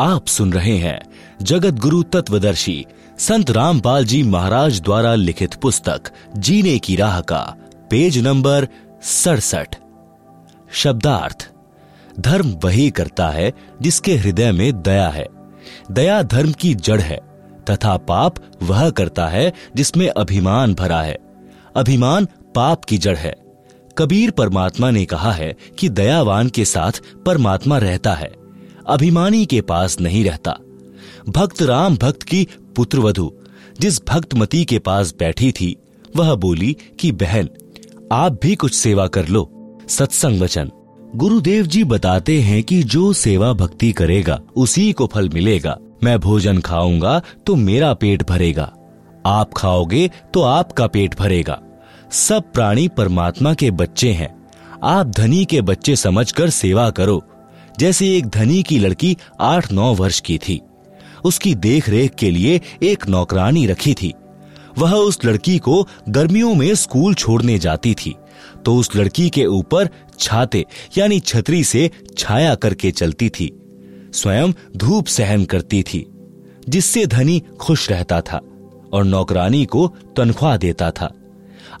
आप सुन रहे हैं जगत गुरु तत्वदर्शी संत रामपाल जी महाराज द्वारा लिखित पुस्तक, जीने की राह का, पेज नंबर सड़सठ। शब्दार्थ, धर्म वही करता है जिसके हृदय में दया है। दया धर्म की जड़ है, तथा पाप वह करता है जिसमें अभिमान भरा है। अभिमान पाप की जड़ है। कबीर परमात्मा ने कहा है कि दयावान के साथ परमात्मा रहता है। अभिमानी के पास नहीं रहता। भक्त राम भक्त की पुत्रवधु, जिस भक्तमती के पास बैठी थी, वह बोली कि, बहन, आप भी कुछ सेवा कर लो। सत्संग वचन। गुरुदेव जी बताते हैं कि जो सेवा भक्ति करेगा, उसी को फल मिलेगा। मैं भोजन खाऊँगा तो मेरा पेट भरेगा। आप खाओगे तो आपका पेट भरेगा। सब प्राणी परमात्मा के बच्चे हैं। आप धनी के बच्चे समझकर सेवा करो। जैसे एक धनी की लड़की आठ नौ वर्ष की थी। उसकी देख रेख के लिए एक नौकरानी रखी थी। वह उस लड़की को गर्मियों में स्कूल छोड़ने जाती थी। तो उस लड़की के ऊपर छाते, यानी छतरी से छाया करके चलती थी। स्वयं धूप सहन करती थी, जिससे धनी खुश रहता था और नौकरानी को तनख्वाह देता था।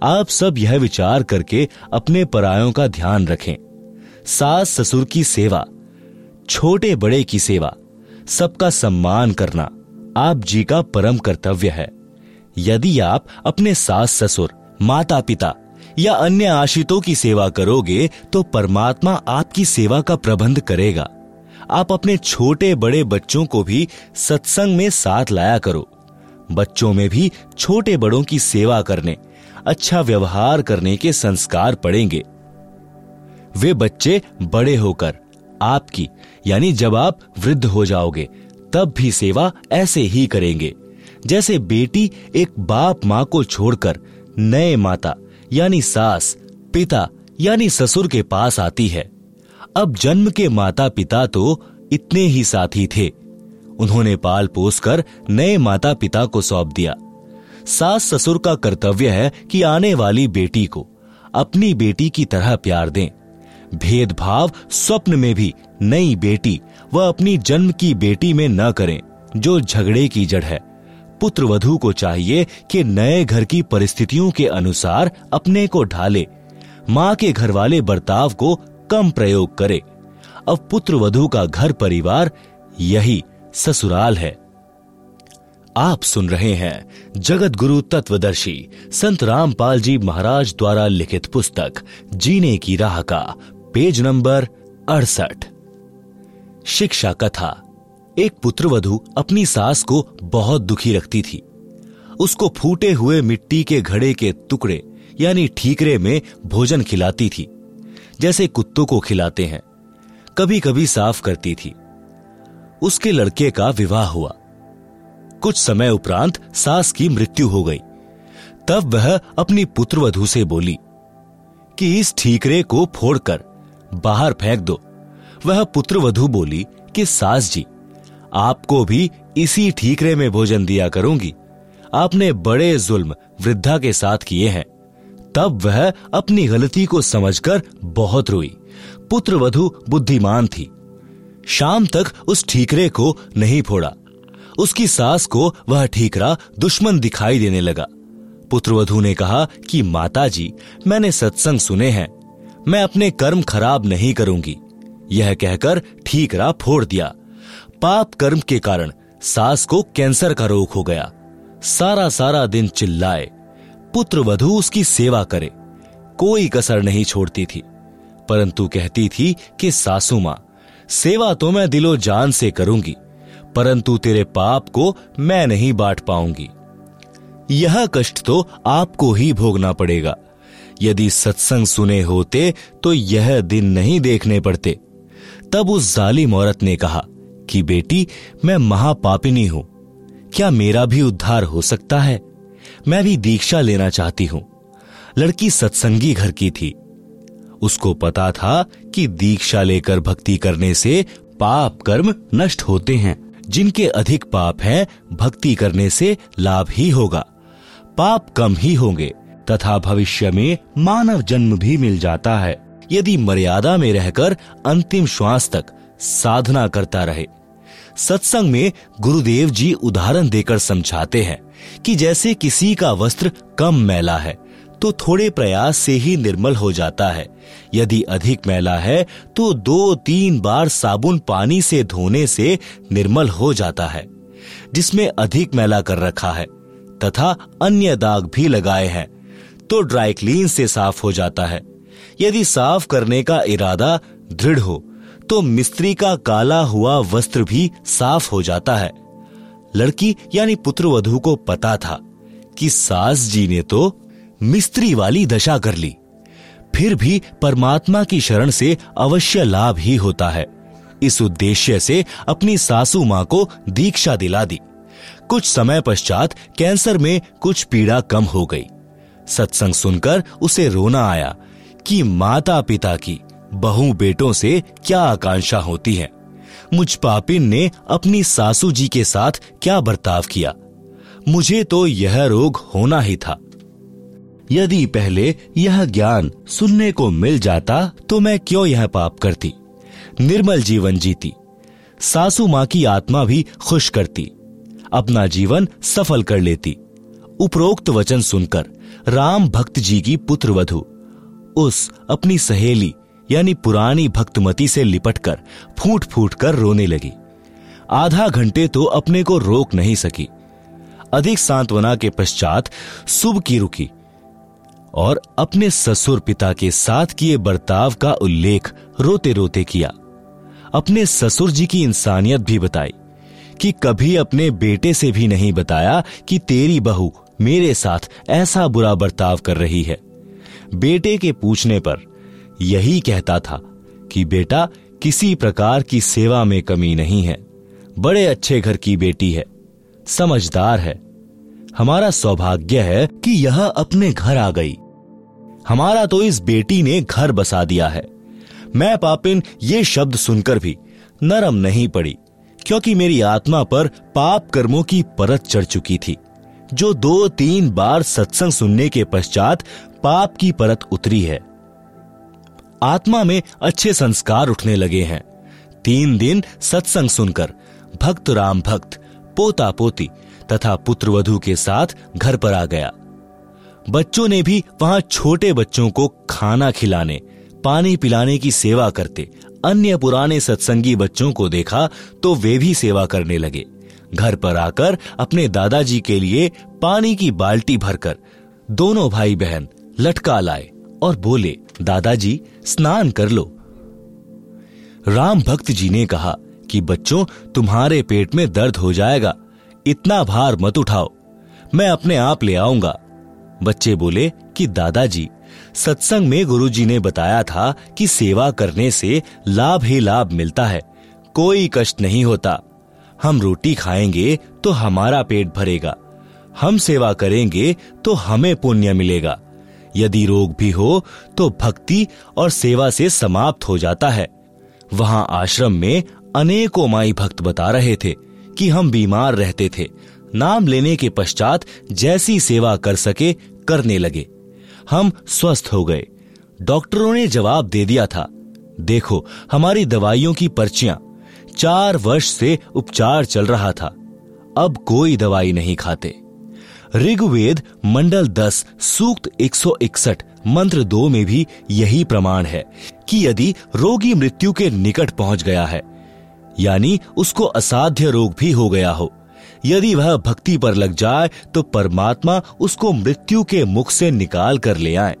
आप सब यह विचार करके अपने परायों का ध्यान रखें। सास ससुर की सेवा छोटे बड़े की सेवा, सबका सम्मान करना आप जी का परम कर्तव्य है। यदि आप अपने सास ससुर माता पिता या अन्य आश्रितों की सेवा करोगे तो परमात्मा आपकी सेवा का प्रबंध करेगा। आप अपने छोटे बड़े बच्चों को भी सत्संग में साथ लाया करो। बच्चों में भी छोटे बड़ों की सेवा करने अच्छा व्यवहार करने के संस्कार पड़ेंगे। वे बच्चे बड़े होकर आपकी, यानी जब आप वृद्ध हो जाओगे, तब भी सेवा ऐसे ही करेंगे। जैसे बेटी एक बाप माँ को छोड़कर नए माता, यानी सास, पिता, यानी ससुर के पास आती है। अब जन्म के माता पिता तो इतने ही साथी थे। उन्होंने पाल पोस कर नए माता पिता को सौंप दिया। सास ससुर का कर्तव्य है कि आने वाली बेटी को अपनी बेटी की तरह प्यार दें। भेदभाव स्वप्न में भी नई बेटी व अपनी जन्म की बेटी में न करें, जो झगड़े की जड़ है। पुत्र वधु को चाहिए कि नए घर की परिस्थितियों के अनुसार अपने को ढाले। माँ के घर वाले बर्ताव को कम प्रयोग करे। अब पुत्र वधु का घर परिवार यही ससुराल है। आप सुन रहे हैं जगत गुरु तत्वदर्शी संत रामपाल जी महाराज द्वारा लिखित पुस्तक, जीने की राह का पेज नंबर अड़सठ। शिक्षा कथा। एक पुत्रवधु अपनी सास को बहुत दुखी रखती थी। उसको फूटे हुए मिट्टी के घड़े के टुकड़े, यानी ठीकरे में भोजन खिलाती थी, जैसे कुत्तों को खिलाते हैं। कभी कभी साफ़ करती थी। उसके लड़के का विवाह हुआ। कुछ समय उपरांत सास की मृत्यु हो गई। तब वह अपनी पुत्रवधु से बोली कि इस ठीकरे को फोड़कर बाहर फेंक दो। वह पुत्रवधु बोली कि, सास जी, आपको भी इसी ठीकरे में भोजन दिया करूँगी। आपने बड़े जुल्म वृद्धा के साथ किए हैं। तब वह अपनी गलती को समझकर बहुत रोई। पुत्र वधु बुद्धिमान थी। शाम तक उस ठीकरे को नहीं फोड़ा। उसकी सास को वह ठीकरा दुश्मन दिखाई देने लगा। पुत्रवधु ने कहा कि, माताजी, मैंने सत्संग सुने हैं। मैं अपने कर्म खराब नहीं करूँगी। यह कहकर ठीकरा फोड़ दिया। पाप कर्म के कारण सास को कैंसर का रोग हो गया। सारा सारा दिन चिल्लाए। पुत्र वधु उसकी सेवा करे। कोई कसर नहीं छोड़ती थी। परंतु कहती थी कि सासू माँ, सेवा तो मैं दिलो जान से करूँगी, परंतु तेरे पाप को मैं नहीं बांट पाऊँगी। यह कष्ट तो आपको ही भोगना पड़ेगा। यदि सत्संग सुने होते तो यह दिन नहीं देखने पड़ते। तब उस जालिम औरत ने कहा कि बेटी, मैं महापापिनी हूँ। क्या मेरा भी उद्धार हो सकता है? मैं भी दीक्षा लेना चाहती हूँ। लड़की सत्संगी घर की थी। उसको पता था कि दीक्षा लेकर भक्ति करने से पाप कर्म नष्ट होते हैं। जिनके अधिक पाप हैं, भक्ति करने से लाभ ही होगा। पाप कम ही होंगे। तथा भविष्य में मानव जन्म भी मिल जाता है। यदि मर्यादा में रहकर अंतिम श्वास तक साधना करता रहे। सत्संग में गुरुदेव जी उदाहरण देकर समझाते हैं कि जैसे किसी का वस्त्र कम मैला है तो थोड़े प्रयास से ही निर्मल हो जाता है। यदि अधिक मैला है तो दो तीन बार साबुन पानी से धोने से निर्मल हो जाता है, जिसमें अधिक मैला कर रखा है, तथा अन्य दाग भी लगाए हैं। तो ड्राई क्लीन से साफ़ हो जाता है। यदि साफ़ करने का इरादा दृढ़ हो तो मिस्त्री का काला हुआ वस्त्र भी साफ़ हो जाता है। लड़की यानी पुत्र वधु को पता था कि सास जी ने तो मिस्त्री वाली दशा कर ली। फिर भी परमात्मा की शरण से अवश्य लाभ ही होता है। इस उद्देश्य से अपनी सासू माँ को दीक्षा दिला दी। कुछ समय पश्चात कैंसर में कुछ पीड़ा कम हो गई। सत्संग सुनकर उसे रोना आया कि माता पिता की बहु बेटों से क्या आकांक्षा होती है? मुझ पापिन ने अपनी सासू जी के साथ क्या बर्ताव किया? मुझे तो यह रोग होना ही था। यदि पहले यह ज्ञान सुनने को मिल जाता तो मैं क्यों यह पाप करती? निर्मल जीवन जीती। सासू माँ की आत्मा भी खुश करती। अपना जीवन सफल कर लेती। उपरोक्त वचन सुनकर राम भक्त जी की पुत्र वधु। उस अपनी सहेली, यानी पुरानी भक्तमती से लिपटकर फूट फूट कर रोने लगी। आधा घंटे तो अपने को रोक नहीं सकी। अधिक सांत्वना के पश्चात सुब की रुकी और अपने ससुर पिता के साथ किए बर्ताव का उल्लेख रोते रोते किया। अपने ससुर जी की इंसानियत भी बताई कि कभी अपने बेटे से भी नहीं बताया कि तेरी बहू मेरे साथ ऐसा बुरा बर्ताव कर रही है। बेटे के पूछने पर यही कहता था कि बेटा, किसी प्रकार की सेवा में कमी नहीं है। बड़े अच्छे घर की बेटी है। समझदार है। हमारा सौभाग्य है कि यह अपने घर आ गई। हमारा तो इस बेटी ने घर बसा दिया है। मैं पापिन, ये शब्द सुनकर भी नरम नहीं पड़ी, क्योंकि मेरी आत्मा पर पाप कर्मों की परत चढ़ चुकी थी। जो दो तीन बार सत्संग सुनने के पश्चात पाप की परत उतरी है। आत्मा में अच्छे संस्कार उठने लगे हैं। तीन दिन सत्संग सुनकर भक्त राम भक्त पोता पोती तथा पुत्र वधु के साथ घर पर आ गया। बच्चों ने भी वहाँ छोटे बच्चों को खाना खिलाने, पानी पिलाने की सेवा करते, अन्य पुराने सत्संगी बच्चों को देखा तो वे भी सेवा करने लगे। घर पर आकर अपने दादाजी के लिए पानी की बाल्टी भरकर दोनों भाई बहन लटका लाए और बोले, दादाजी, स्नान कर लो। राम भक्त जी ने कहा कि, बच्चों, तुम्हारे पेट में दर्द हो जाएगा। इतना भार मत उठाओ। मैं अपने आप ले आऊँगा। बच्चे बोले कि, दादाजी, सत्संग में गुरुजी ने बताया था कि सेवा करने से लाभ ही लाभ मिलता है। कोई कष्ट नहीं होता। हम रोटी खाएँगे तो हमारा पेट भरेगा। हम सेवा करेंगे तो हमें पुण्य मिलेगा। यदि रोग भी हो तो भक्ति और सेवा से समाप्त हो जाता है। वहाँ आश्रम में अनेकों माई भक्त बता रहे थे कि हम बीमार रहते थे। नाम लेने के पश्चात जैसी सेवा कर सके, करने लगे। हम स्वस्थ हो गए। डॉक्टरों ने जवाब दे दिया था, देखो, हमारी दवाइयों की पर्चियाँ चार वर्ष से उपचार चल रहा था। अब कोई दवाई नहीं खाते। ऋग्वेद मंडल दस, सूक्त 161 मंत्र दो में भी यही प्रमाण है कि यदि रोगी मृत्यु के निकट पहुँच गया है, यानी उसको असाध्य रोग भी हो गया हो, यदि वह भक्ति पर लग जाए तो परमात्मा उसको मृत्यु के मुख से निकाल कर ले आए।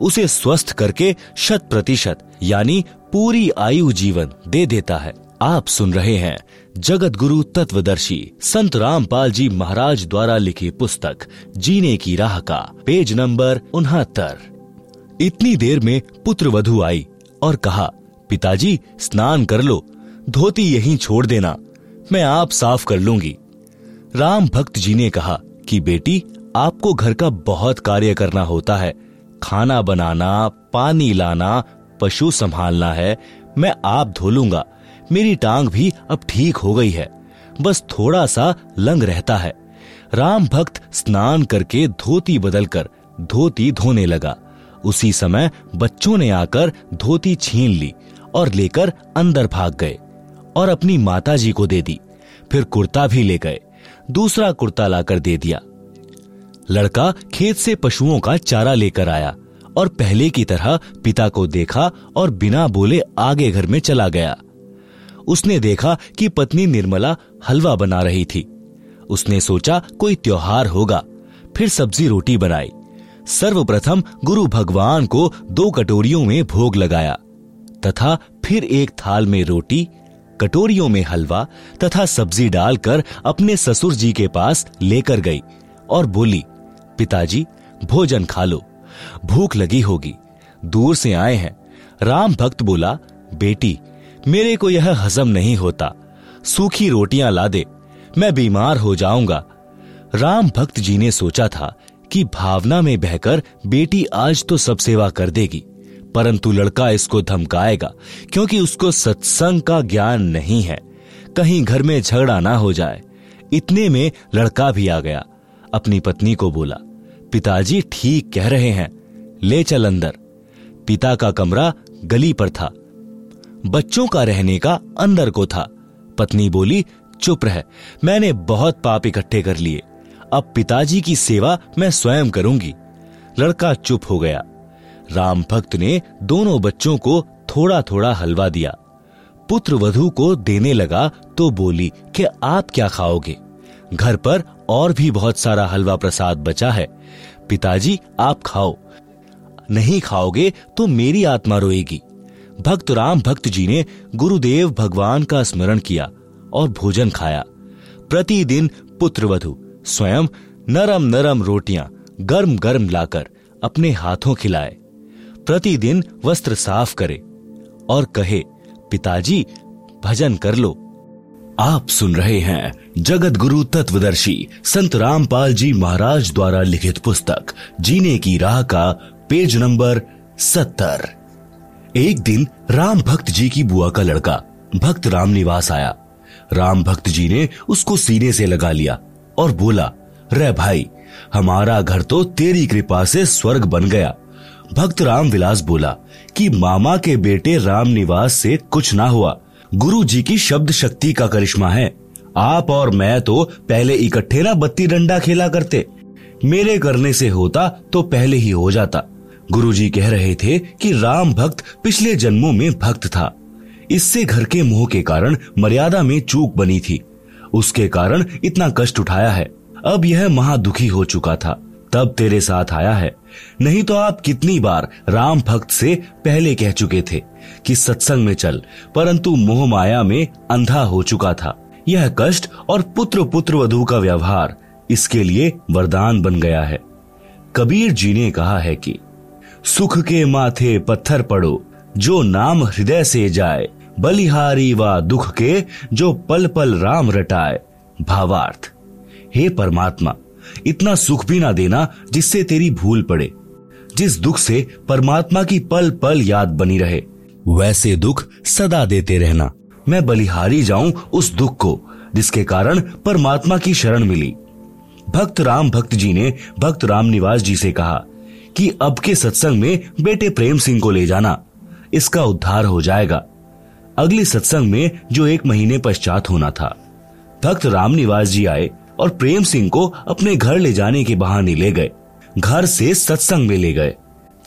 उसे स्वस्थ करके शत प्रतिशत, यानी पूरी आयु जीवन दे देता है। आप सुन रहे हैं जगत गुरु तत्वदर्शी संत रामपाल जी महाराज द्वारा लिखी पुस्तक, जीने की राह का, पेज नंबर उनहत्तर। इतनी देर में पुत्र वधु आई और कहा, पिताजी, स्नान कर लो, धोती यहीं छोड़ देना, मैं आप साफ़ कर लूँगी। राम भक्त जी ने कहा कि बेटी, आपको घर का बहुत कार्य करना होता है। खाना बनाना, पानी लाना, पशु संभालना है, मैं आप धो लूँगा। मेरी टांग भी अब ठीक हो गई है। बस थोड़ा सा लंग रहता है। राम भक्त स्नान करके धोती बदलकर धोती धोने लगा। उसी समय बच्चों ने आकर धोती छीन ली और लेकर अंदर भाग गए और अपनी माता जी को दे दी। फिर कुर्ता भी ले गए। दूसरा कुर्ता लाकर दे दिया। लड़का खेत से पशुओं का चारा लेकर आया और पहले की तरह पिता को देखा और बिना बोले आगे घर में चला गया। उसने देखा कि पत्नी निर्मला हलवा बना रही थी। उसने सोचा, कोई त्योहार होगा। फिर सब्ज़ी रोटी बनाई। सर्वप्रथम गुरु भगवान को दो कटोरियों में भोग लगाया। तथा फिर एक थाल में रोटी, कटोरियों में हलवा तथा सब्ज़ी डालकर अपने ससुर जी के पास लेकर गई और बोली, पिताजी, भोजन खा लो। भूख लगी होगी। दूर से आए हैं। राम भक्त बोला, बेटी मेरे को यह हजम नहीं होता। सूखी रोटियाँ ला दे, मैं बीमार हो जाऊँगा। राम भक्त जी ने सोचा था कि भावना में बहकर बेटी आज तो सब सेवा कर देगी, परंतु लड़का इसको धमकाएगा, क्योंकि उसको सत्संग का ज्ञान नहीं है। कहीं घर में झगड़ा ना हो जाए। इतने में लड़का भी आ गया, अपनी पत्नी को बोला, पिताजी, ठीक कह रहे हैं, ले चल अंदर। पिता का कमरा गली पर था। बच्चों का रहने का अंदर को था। पत्नी बोली, चुप रह, मैंने बहुत पाप इकट्ठे कर लिए। अब पिताजी की सेवा मैं स्वयं करूँगी। लड़का चुप हो गया। राम भक्त ने दोनों बच्चों को थोड़ा थोड़ा हलवा दिया। पुत्र वधु को देने लगा तो बोली, कि आप क्या खाओगे? घर पर और भी बहुत सारा हलवा प्रसाद बचा है। पिताजी, आप खाओ। नहीं खाओगे तो मेरी आत्मा रोएगी। भक्त राम भक्त जी ने गुरुदेव भगवान का स्मरण किया और भोजन खाया। प्रतिदिन पुत्र वधु स्वयं नरम नरम रोटियाँ गर्म गर्म लाकर अपने हाथों खिलाए। प्रतिदिन वस्त्र साफ़ करे और कहे, पिताजी, भजन कर लो। आप सुन रहे हैं जगत गुरु तत्वदर्शी संत रामपाल जी महाराज द्वारा लिखित पुस्तक, जीने की राह का पेज नंबर सत्तर। एक दिन राम भक्त जी की बुआ का लड़का, भक्त राम निवास आया। राम भक्त जी ने उसको सीने से लगा लिया और बोला रे भाई, हमारा घर तो तेरी कृपा से स्वर्ग बन गया। भक्त राम विलास बोला कि मामा के बेटे राम निवास से कुछ ना हुआ। गुरु जी की शब्द शक्ति का करिश्मा है। आप और मैं तो पहले इकट्ठे ना बत्ती डंडा खेला करते। मेरे करने से होता तो पहले ही हो जाता। गुरुजी कह रहे थे कि राम भक्त पिछले जन्मों में भक्त था। इससे घर के मोह के कारण मर्यादा में चूक बनी थी। उसके कारण इतना कष्ट उठाया है। अब यह महादुखी हो चुका था। तब तेरे साथ आया है। नहीं तो आप कितनी बार राम भक्त से पहले कह चुके थे कि सत्संग में चल, परंतु मोह माया में अंधा हो चुका था। यह कष्ट और पुत्र पुत्र वधु का व्यवहार इसके लिए वरदान बन गया है। कबीर जी ने कहा है कि सुख के माथे पत्थर पड़ो, जो नाम हृदय से जाए, बलिहारी व दुख के, जो पल पल राम रटाए। भावार्थ, हे परमात्मा, इतना सुख भी ना देना जिससे तेरी भूल पड़े, जिस दुख से परमात्मा की पल पल याद बनी रहे। वैसे दुख सदा देते रहना। मैं बलिहारी जाऊँ उस दुख को, जिसके कारण परमात्मा की शरण मिली। भक्त राम भक्त जी ने भक्त राम निवास जी से कहा कि अब के सत्संग में बेटे प्रेम सिंह को ले जाना। इसका उद्धार हो जाएगा। अगले सत्संग में जो एक महीने पश्चात होना था। भक्त राम निवास जी आए और प्रेम सिंह को अपने घर ले जाने के बहाने ले गए। घर से सत्संग में ले गए।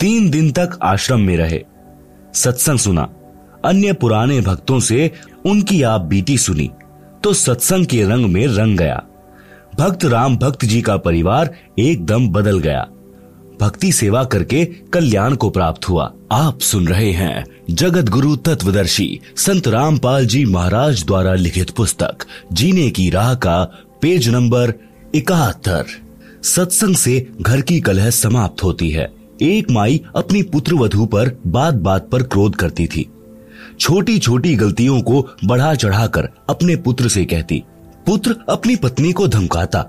तीन दिन तक आश्रम में रहे। सत्संग सुना। अन्य पुराने भक्तों से उनकी आप बीती सुनी। तो सत्संग के रंग में रंग गया। भक्त राम भक्त जी का परिवार एकदम बदल गया। भक्ति सेवा करके कल्याण को प्राप्त हुआ। आप सुन रहे हैं जगत गुरु तत्वदर्शी संत रामपाल जी महाराज द्वारा लिखित पुस्तक, जीने की राह का पेज नंबर इकहत्तर। सत्संग से घर की कलह समाप्त होती है। एक माई अपनी पुत्र वधु पर बात बात पर क्रोध करती थी। छोटी छोटी गलतियों को बढ़ा चढ़ाकर अपने पुत्र से कहती, पुत्र अपनी पत्नी को धमकाता।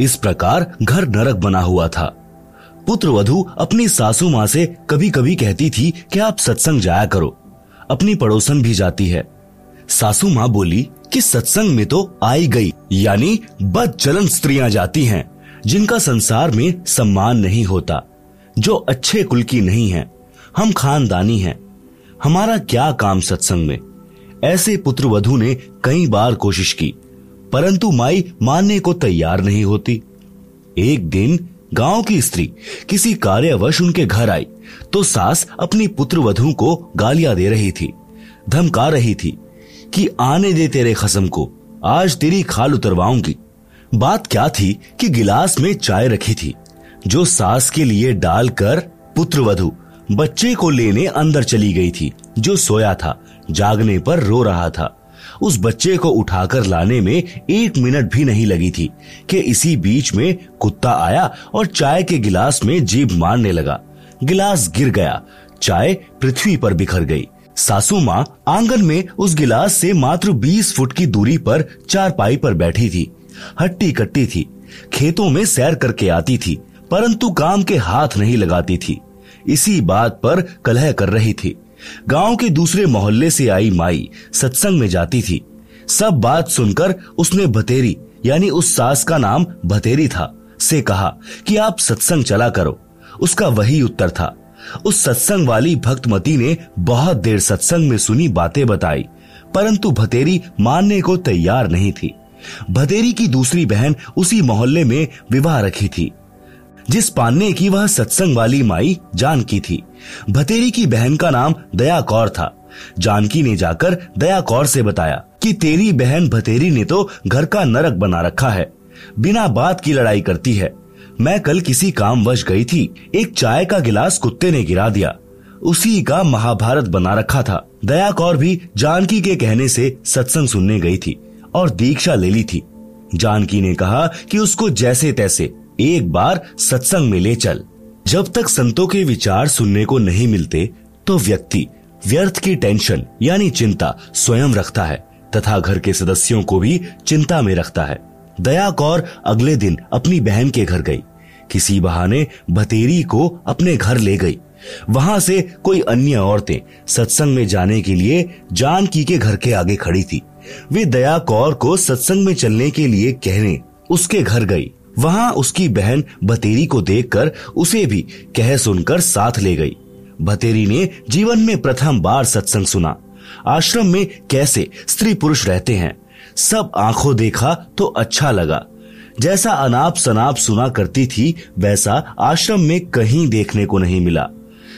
इस प्रकार घर नरक बना हुआ था। पुत्र वधु अपनी सासू माँ से कभी कभी कहती थी कि आप सत्संग जाया करो। अपनी पड़ोसन भी जाती है। सासू माँ बोली कि सत्संग में तो आई गई, यानी बद चलन स्त्रियाँ जाती हैं, जिनका संसार में सम्मान नहीं होता, जो अच्छे कुल की नहीं है, हम खानदानी हैं। हमारा क्या काम सत्संग में? ऐसे पुत्र वधु ने कई बार कोशिश की, परंतु माई मानने को तैयार नहीं होती। एक दिन गाँव की स्त्री किसी कार्यवश उनके घर आई तो सास अपनी पुत्र वधु को गालियाँ दे रही थी, धमका रही थी कि आने दे तेरे खसम को, आज तेरी खाल उतरवाऊँगी। बात क्या थी कि गिलास में चाय रखी थी, जो सास के लिए डालकर पुत्र वधु, बच्चे को लेने अंदर चली गई थी, जो सोया था, जागने पर रो रहा था। उस बच्चे को उठाकर लाने में एक मिनट भी नहीं लगी थी कि इसी बीच में कुत्ता आया और चाय के गिलास में जीभ मारने लगा। गिलास गिर गया। चाय पृथ्वी पर बिखर गई। सासू माँ आँगन में उस गिलास से मात्र 20 फुट की दूरी पर चारपाई पर बैठी थी। हट्टी कट्टी थी। खेतों में सैर करके आती थी, परंतु काम के हाथ नहीं लगाती थी। इसी बात पर कलह कर रही थी। गाँव के दूसरे मोहल्ले से आई माई सत्संग में जाती थी। सब बात सुनकर उसने भतेरी, यानी उस सास का नाम भतेरी था, से कहा कि आप सत्संग चला करो। उसका वही उत्तर था। उस सत्संग वाली भक्तमती ने बहुत देर सत्संग में सुनी बातें बताई, परंतु भतेरी मानने को तैयार नहीं थी। भतेरी की दूसरी बहन उसी मोहल्ले में विवाह रखी थी। जिस पान्ने की वह सत्संग वाली माई जानकी थी। भतेरी की बहन का नाम दया कौर था। जानकी ने जाकर दया कौर से बताया कि तेरी बहन भतेरी ने तो घर का नरक बना रखा है, बिना बात की लड़ाई करती है। मैं कल किसी काम वश गई थी, एक चाय का गिलास कुत्ते ने गिरा दिया। उसी का महाभारत बना रखा था। दया कौर भी जानकी के कहने से सत्संग सुनने गई थी और दीक्षा ले ली थी। जानकी ने कहा कि उसको जैसे तैसे एक बार सत्संग में ले चल। जब तक संतों के विचार सुनने को नहीं मिलते तो व्यक्ति, व्यर्थ की टेंशन, यानी चिंता, स्वयं रखता है, तथा घर के सदस्यों को भी चिंता में रखता है। दया कौर अगले दिन अपनी बहन के घर गई। किसी बहाने भतेरी को अपने घर ले गई। वहाँ से कोई अन्य औरतें सत्संग में जाने के लिए जानकी के घर के आगे खड़ी थी। वे दया कौर को सत्संग में चलने के लिए कहने, उसके घर गई। वहाँ उसकी बहन भतेरी को देखकर उसे भी कह सुनकर साथ ले गई। भतेरी ने जीवन में प्रथम बार सत्संग सुना। आश्रम में कैसे स्त्री पुरुष रहते हैं, सब आँखों देखा तो अच्छा लगा। जैसा अनाप शनाप सुना करती थी, वैसा आश्रम में कहीं देखने को नहीं मिला।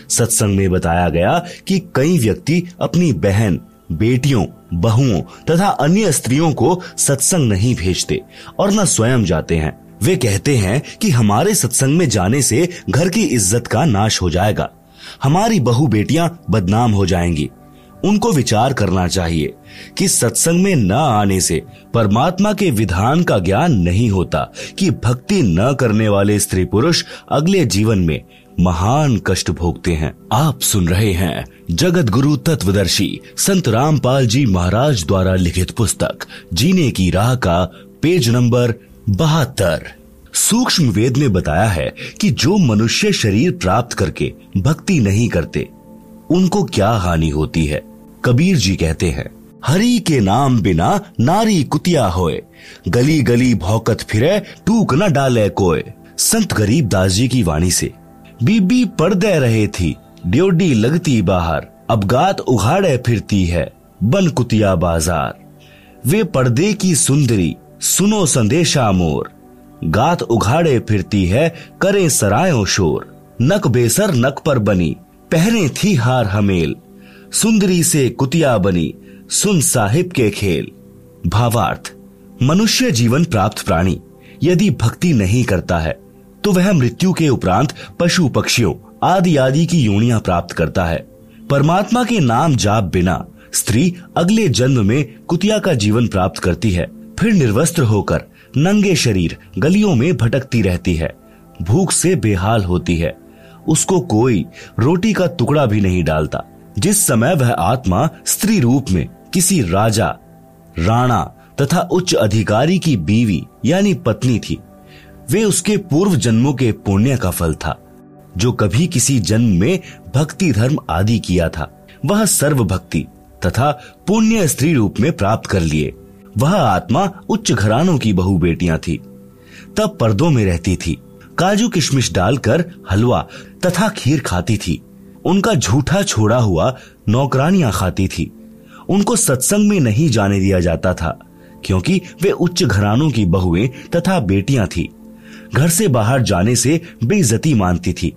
सत्संग में बताया गया कि कई व्यक्ति अपनी बहन, बेटियों, बहुओं तथा अन्य स्त्रियों को सत्संग नहीं भेजते और न स्वयं जाते हैं। वे कहते हैं कि हमारे सत्संग में जाने से घर की इज़्ज़त का नाश हो जाएगा। हमारी बहु बेटियाँ बदनाम हो जाएँगी। उनको विचार करना चाहिए कि सत्संग में न आने से परमात्मा के विधान का ज्ञान नहीं होता कि भक्ति न करने वाले स्त्री पुरुष अगले जीवन में महान कष्ट भोगते हैं। आप सुन रहे हैं जगत गुरु तत्वदर्शी संत रामपाल जी महाराज द्वारा लिखित पुस्तक, जीने की राह का पेज नंबर बहत्तर। सूक्ष्म वेद में बताया है कि जो मनुष्य शरीर प्राप्त करके भक्ति नहीं करते, उनको क्या हानि होती है? कबीर जी कहते हैं, हरि के नाम बिना नारी कुतिया होए गली गली भौकत फिरे, टूक न डाले कोय संत गरीब दास जी की वाणी से, बीबी पर्दे रहे थी, ड्योडी लगती बाहर, अब गात उघाड़े फिरती है, बन कुतिया बाज़ार। वे पर्दे की सुंदरी सुनो संदेशा मोर गात उघाड़े फिरती है, करे सरायो शोर। नक बेसर नक पर बनी, पहने थी हार हमेल। सुंदरी से कुतिया बनी, सुन साहिब के खेल। भावार्थ, मनुष्य जीवन प्राप्त प्राणी, यदि भक्ति नहीं करता है तो वह मृत्यु के उपरांत पशु पक्षियों, आदि आदि की योनियाँ प्राप्त करता है। परमात्मा के नाम जाप बिना, स्त्री अगले जन्म में कुतिया का जीवन प्राप्त करती है। फिर निर्वस्त्र होकर नंगे शरीर गलियों में भटकती रहती है। भूख से बेहाल होती है। उसको कोई रोटी का टुकड़ा भी नहीं डालता। जिस समय वह आत्मा स्त्री रूप में किसी राजा, राणा तथा उच्च अधिकारी की बीवी यानी पत्नी थी, वे उसके पूर्व जन्मों के पुण्य का फल था, जो कभी किसी जन्म में भक्ति धर्म आदि किया था। वह सर्व भक्ति तथा पुण्य स्त्री रूप में प्राप्त कर लिए। वह आत्मा उच्च घरानों की बहु बेटियाँ थी। तब पर्दों में रहती थी। काजू किशमिश डालकर हलवा तथा खीर खाती थी। उनका झूठा छोड़ा हुआ नौकरानियाँ खाती थी। उनको सत्संग में नहीं जाने दिया जाता था, क्योंकि वे उच्च घरानों की बहुएँ तथा बेटियाँ थी। घर से बाहर जाने से बेइज्जती मानती थी।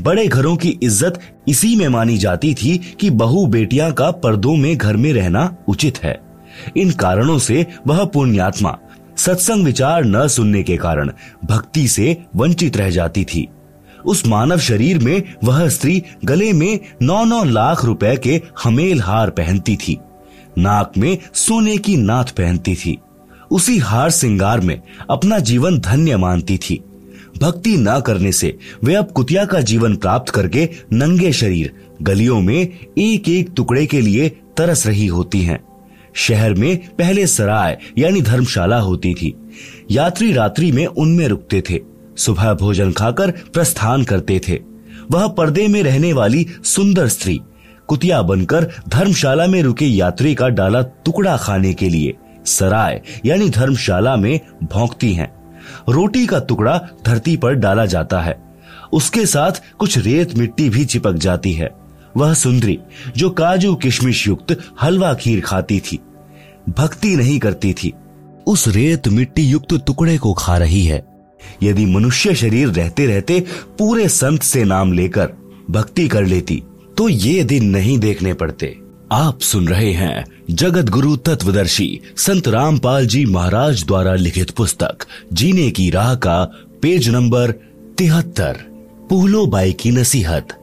बड़े घरों की इज़्ज़त इसी में मानी जाती थी कि बहु बेटियाँ का पर्दों में घर में रहना उचित है। इन कारणों से वह पुण्यात्मा, सत्संग विचार न सुनने के कारण भक्ति से वंचित रह जाती थी। उस मानव शरीर में वह स्त्री गले में नौ नौ लाख रुपए के हमेल हार पहनती थी। नाक में सोने की नाथ पहनती थी। उसी हार सिंगार में अपना जीवन धन्य मानती थी। भक्ति न करने से वे अब कुतिया का जीवन प्राप्त करके नंगे शरीर, गलियों में एक एक टुकड़े के लिए तरस रही होती हैं। शहर में पहले सराय, यानी धर्मशाला होती थी। यात्री रात्रि में उनमें रुकते थे। सुबह भोजन खाकर प्रस्थान करते थे। वह पर्दे में रहने वाली सुंदर स्त्री, कुतिया बनकर धर्मशाला में रुके यात्री का डाला टुकड़ा खाने के लिए, सराय, यानी धर्मशाला में भौंकती हैं। रोटी का टुकड़ा धरती पर डाला जाता है। उसके साथ कुछ रेत मिट्टी भी चिपक जाती है। वह सुंदरी, जो काजू किशमिश युक्त हलवा खीर खाती थी, भक्ति नहीं करती थी। उस रेत मिट्टी युक्त टुकड़े को खा रही है। यदि मनुष्य शरीर रहते रहते पूरे संत से नाम लेकर भक्ति कर लेती तो ये दिन नहीं देखने पड़ते। आप सुन रहे हैं जगत गुरु तत्वदर्शी संत रामपाल जी महाराज द्वारा लिखित पुस्तक, जीने की राह का पेज नंबर तिहत्तर पुहलो बाई की नसीहत।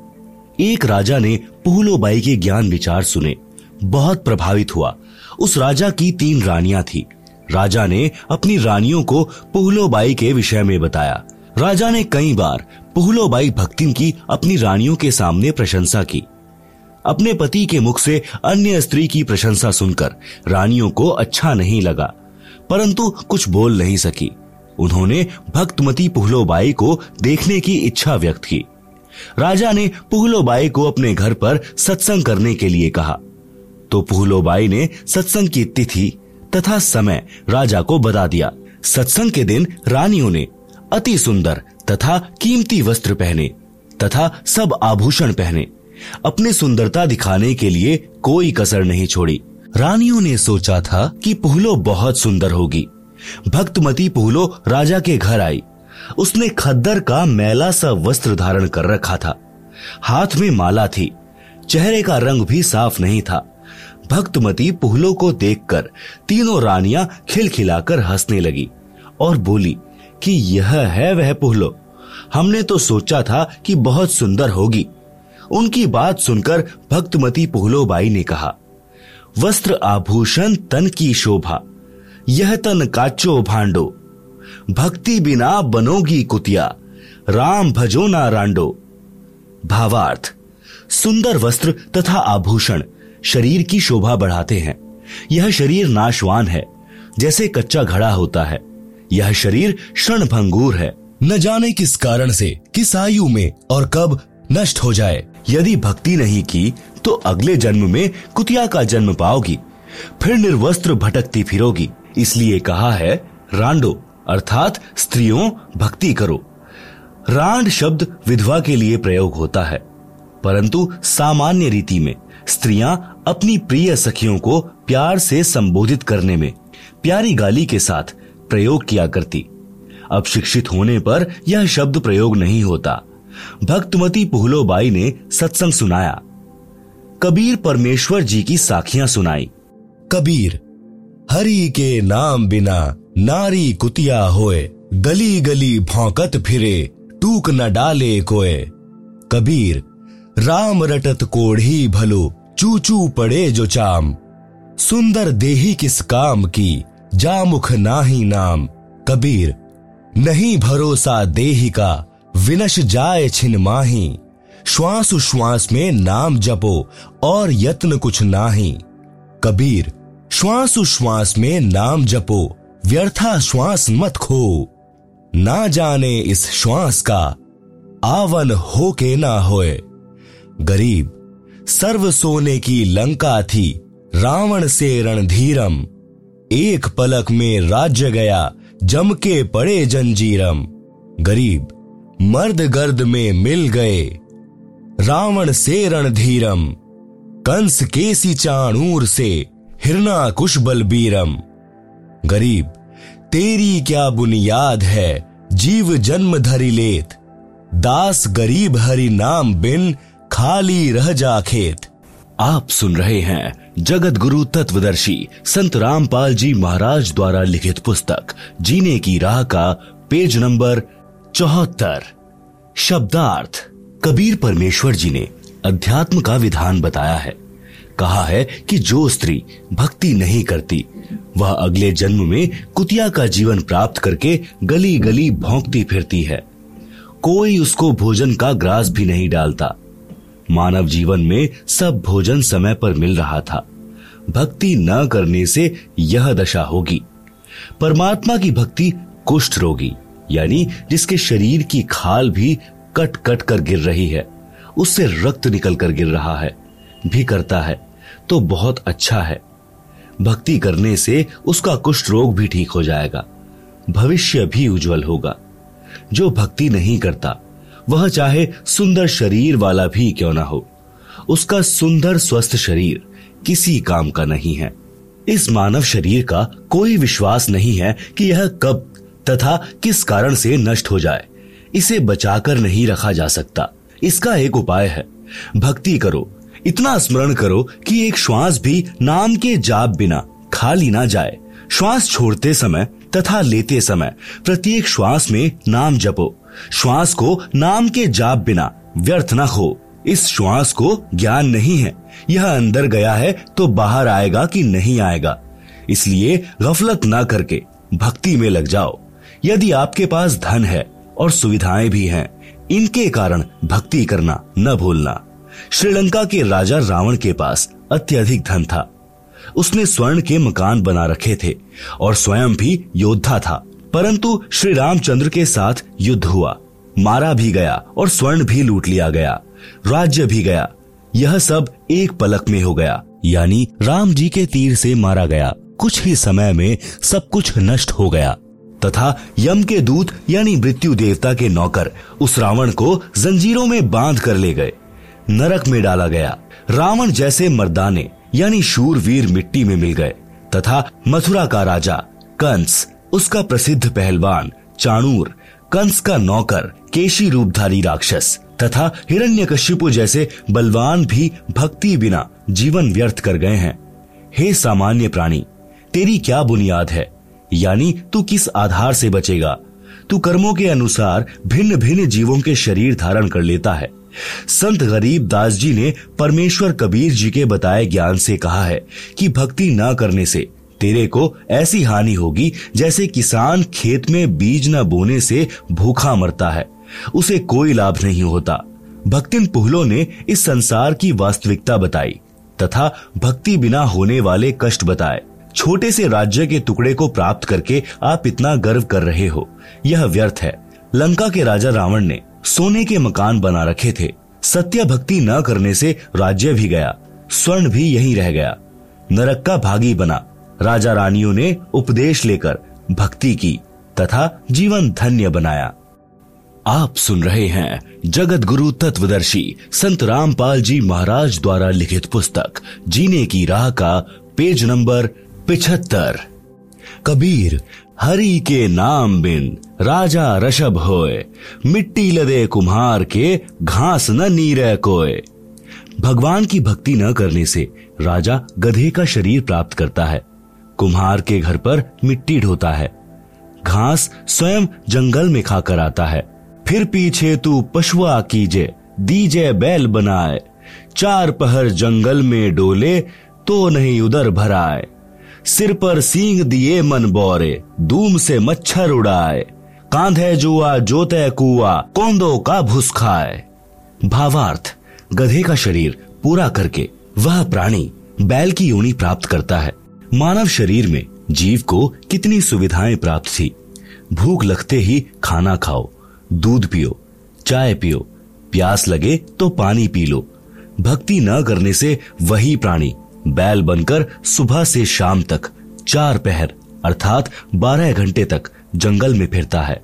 एक राजा ने पुहलो बाई के ज्ञान विचार सुने। बहुत प्रभावित हुआ। उस राजा की तीन रानियाँ थी। राजा ने अपनी रानियों को पुहलो बाई के विषय में बताया। राजा ने कई बार पुहलो बाई भक्तिम की अपनी रानियों के सामने प्रशंसा की। अपने पति के मुख से अन्य स्त्री की प्रशंसा सुनकर रानियों को अच्छा नहीं लगा। परंतु कुछ बोल नहीं सकी। उन्होंने भक्तमती पुहलोबाई को देखने की इच्छा व्यक्त की। राजा ने पुहलोबाई को अपने घर पर सत्संग करने के लिए कहा। तो पुहलोबाई ने सत्संग की तिथि तथा समय राजा को बता दिया। सत्संग के दिन रानियों ने अति सुंदर तथा कीमती वस्त्र पहने तथा सब आभूषण पहने। अपनी सुंदरता दिखाने के लिए कोई कसर नहीं छोड़ी। रानियों ने सोचा था कि पुहलो बहुत सुंदर होगी। भक्तमती पुहलो राजा के घर आई। उसने खद्दर का मैला सा वस्त्र धारण कर रखा था। हाथ में माला थी, चेहरे का रंग भी साफ़ नहीं था। भक्तमती पुहलो को देखकर तीनों रानियाँ खिलखिलाकर हंसने लगी और बोली, कि यह है वह पुहलो। हमने तो सोचा था कि बहुत सुंदर होगी। उनकी बात सुनकर भक्तमती पुहलोबाई ने कहा, वस्त्र आभूषण तन की शोभा, यह तन काचो भांडो भक्ति बिना बनोगी कुतिया। राम भजो ना रांडो। भावार्थ, सुंदर वस्त्र तथा आभूषण शरीर की शोभा बढ़ाते हैं। यह शरीर नाशवान है, जैसे कच्चा घड़ा होता है। यह शरीर क्षण भंगूर है। न जाने किस कारण से, किस आयु में और कब नष्ट हो जाए। यदि भक्ति नहीं की तो अगले जन्म में कुतिया का जन्म पाओगी। फिर निर्वस्त्र भटकती फिरोगी, इसलिए कहा है, रांडो। अर्थात स्त्रियों, भक्ति करो। रांड शब्द विधवा के लिए प्रयोग होता है। परंतु सामान्य रीति में स्त्रियाँ अपनी प्रिय सखियों को प्यार से संबोधित करने में प्यारी गाली के साथ प्रयोग किया करती। अब शिक्षित होने पर यह शब्द प्रयोग नहीं होता। भक्तमती पुहलोबाई ने सत्संग सुनाया। कबीर परमेश्वर जी की साखियाँ सुनाई। कबीर, हरि के नाम बिना नारी कुतिया होए गली गली भौंकत फिरे, टूक न डाले कोए। कबीर, राम रटत कोढ़ी भलो, चूचू पड़े जो चाम। सुंदर देही किस काम की, जामुख नाही नाम। कबीर, नहीं भरोसा देही का, विनश जाए छिन माही। श्वास श्वास में नाम जपो, और यत्न कुछ नाही। कबीर, श्वास श्वास में नाम जपो व्यर्था श्वास मत खो। ना जाने इस श्वास का आवन हो के ना होए। गरीब, सर्व सोने की लंका थी, रावण से रणधीरम। एक पलक में राज्य गया, जम के पड़े जंजीरम। गरीब, मर्द गर्द में मिल गए, रावण से रणधीरम। कंस केसी चाणूर से हिरना कुश बलबीरम गरीब, तेरी क्या बुनियाद है? जीव जन्म धरी लेत। दास गरीब हरि नाम बिन खाली रह जा खेत। आप सुन रहे हैं जगत गुरु तत्वदर्शी संत रामपाल जी महाराज द्वारा लिखित पुस्तक, जीने की राह का पेज नंबर चौहत्तर। शब्दार्थ, कबीर परमेश्वर जी ने अध्यात्म का विधान बताया है। कहा है कि जो स्त्री भक्ति नहीं करती वह अगले जन्म में कुतिया का जीवन प्राप्त करके गली गली भौंकती फिरती है। कोई उसको भोजन का ग्रास भी नहीं डालता। मानव जीवन में सब भोजन समय पर मिल रहा था। भक्ति न करने से यह दशा होगी। परमात्मा की भक्ति कुष्ठ रोगी, यानी जिसके शरीर की खाल भी कट कट कर गिर रही है, उससे रक्त निकल कर गिर रहा है, भी करता है तो बहुत अच्छा है। भक्ति करने से उसका कुष्ठ रोग भी ठीक हो जाएगा। भविष्य भी उज्जवल होगा। जो भक्ति नहीं करता, वह चाहे सुंदर शरीर वाला भी क्यों ना हो। उसका सुंदर स्वस्थ शरीर किसी काम का नहीं है। इस मानव शरीर का कोई विश्वास नहीं है कि यह कब तथा किस कारण से नष्ट हो जाए। इसे बचाकर नहीं रखा जा सकता। इसका एक उपाय है। भक्ति करो इतना स्मरण करो कि एक श्वास भी नाम के जाप बिना खाली ना जाए। श्वास छोड़ते समय तथा लेते समय प्रत्येक श्वास में नाम जपो। श्वास को नाम के जाप बिना व्यर्थ न हो। इस श्वास को ज्ञान नहीं है। यह अंदर गया है तो बाहर आएगा कि नहीं आएगा। इसलिए गफलत ना करके भक्ति में लग जाओ। यदि आपके पास धन है और सुविधाएँ भी हैं, इनके कारण भक्ति करना न भूलना। श्रीलंका के राजा रावण के पास अत्यधिक धन था। उसने स्वर्ण के मकान बना रखे थे और स्वयं भी योद्धा था। परंतु श्री रामचंद्र के साथ युद्ध हुआ। मारा भी गया और स्वर्ण भी लूट लिया गया। राज्य भी गया। यह सब एक पलक में हो गया। यानी राम जी के तीर से मारा गया। कुछ ही समय में सब कुछ नष्ट हो गया। तथा यम के दूत यानी मृत्यु देवता के नौकर उस रावण को जंजीरों में बाँध कर ले गए। नरक में डाला गया। रावण जैसे मर्दाने, यानी शूरवीर मिट्टी में मिल गए, तथा मथुरा का राजा, कंस, उसका प्रसिद्ध पहलवान, चाणूर, कंस का नौकर, केशी रूपधारी राक्षस, तथा हिरण्यकशिपु जैसे बलवान भी भक्ति बिना जीवन व्यर्थ कर गए हैं। हे सामान्य प्राणी, तेरी क्या बुनियाद है? यानी तू किस आधार से बचेगा? तू कर्मों के अनुसार भिन्न भिन्न जीवों के शरीर धारण कर लेता है। संत गरीब दास जी ने परमेश्वर कबीर जी के बताए ज्ञान से कहा है कि भक्ति न करने से तेरे को ऐसी हानि होगी जैसे किसान खेत में बीज न बोने से भूखा मरता है। उसे कोई लाभ नहीं होता। भक्तिन पुहलो ने इस संसार की वास्तविकता बताई तथा भक्ति बिना होने वाले कष्ट बताए। छोटे से राज्य के टुकड़े को प्राप्त करके आप इतना गर्व कर रहे हो। यह व्यर्थ है। लंका के राजा रावण ने सोने के मकान बना रखे थे। सत्य भक्ति न करने से राज्य भी गया, स्वर्ण भी यही रह गया। नरक का भागी बना। राजा रानियों ने उपदेश लेकर भक्ति की तथा जीवन धन्य बनाया। आप सुन रहे हैं जगत गुरु तत्वदर्शी संत रामपाल जी महाराज द्वारा लिखित पुस्तक, जीने की राह का पेज नंबर पिछहत्तर। कबीर हरि के नाम बिन राजा रशब होए। मिट्टी लदे कुम्हार के घास न नीरे कोय भगवान की भक्ति न करने से राजा गधे का शरीर प्राप्त करता है। कुम्हार के घर पर मिट्टी ढोता है। घास स्वयं जंगल में खाकर आता है। फिर पीछे तू पशुआ कीजे, दीजे बैल बनाए। चार पहर जंगल में डोले तो नहीं उधर भराए। सिर पर सींग दिए मन बोरे, दूम से मच्छर उड़ाए। कांधे जुआ, जोते कुआ, कोंदो का भूस खाए भावार्थ, गधे का शरीर पूरा करके वह प्राणी बैल की योनि प्राप्त करता है। मानव शरीर में जीव को कितनी सुविधाएँ प्राप्त थी। भूख लगते ही खाना खाओ, दूध पियो, चाय पियो, प्यास लगे तो पानी पी लो। भक्ति न करने से वही प्राणी बैल बनकर सुबह से शाम तक चार पहर, अर्थात बारह घंटे तक जंगल में फिरता है।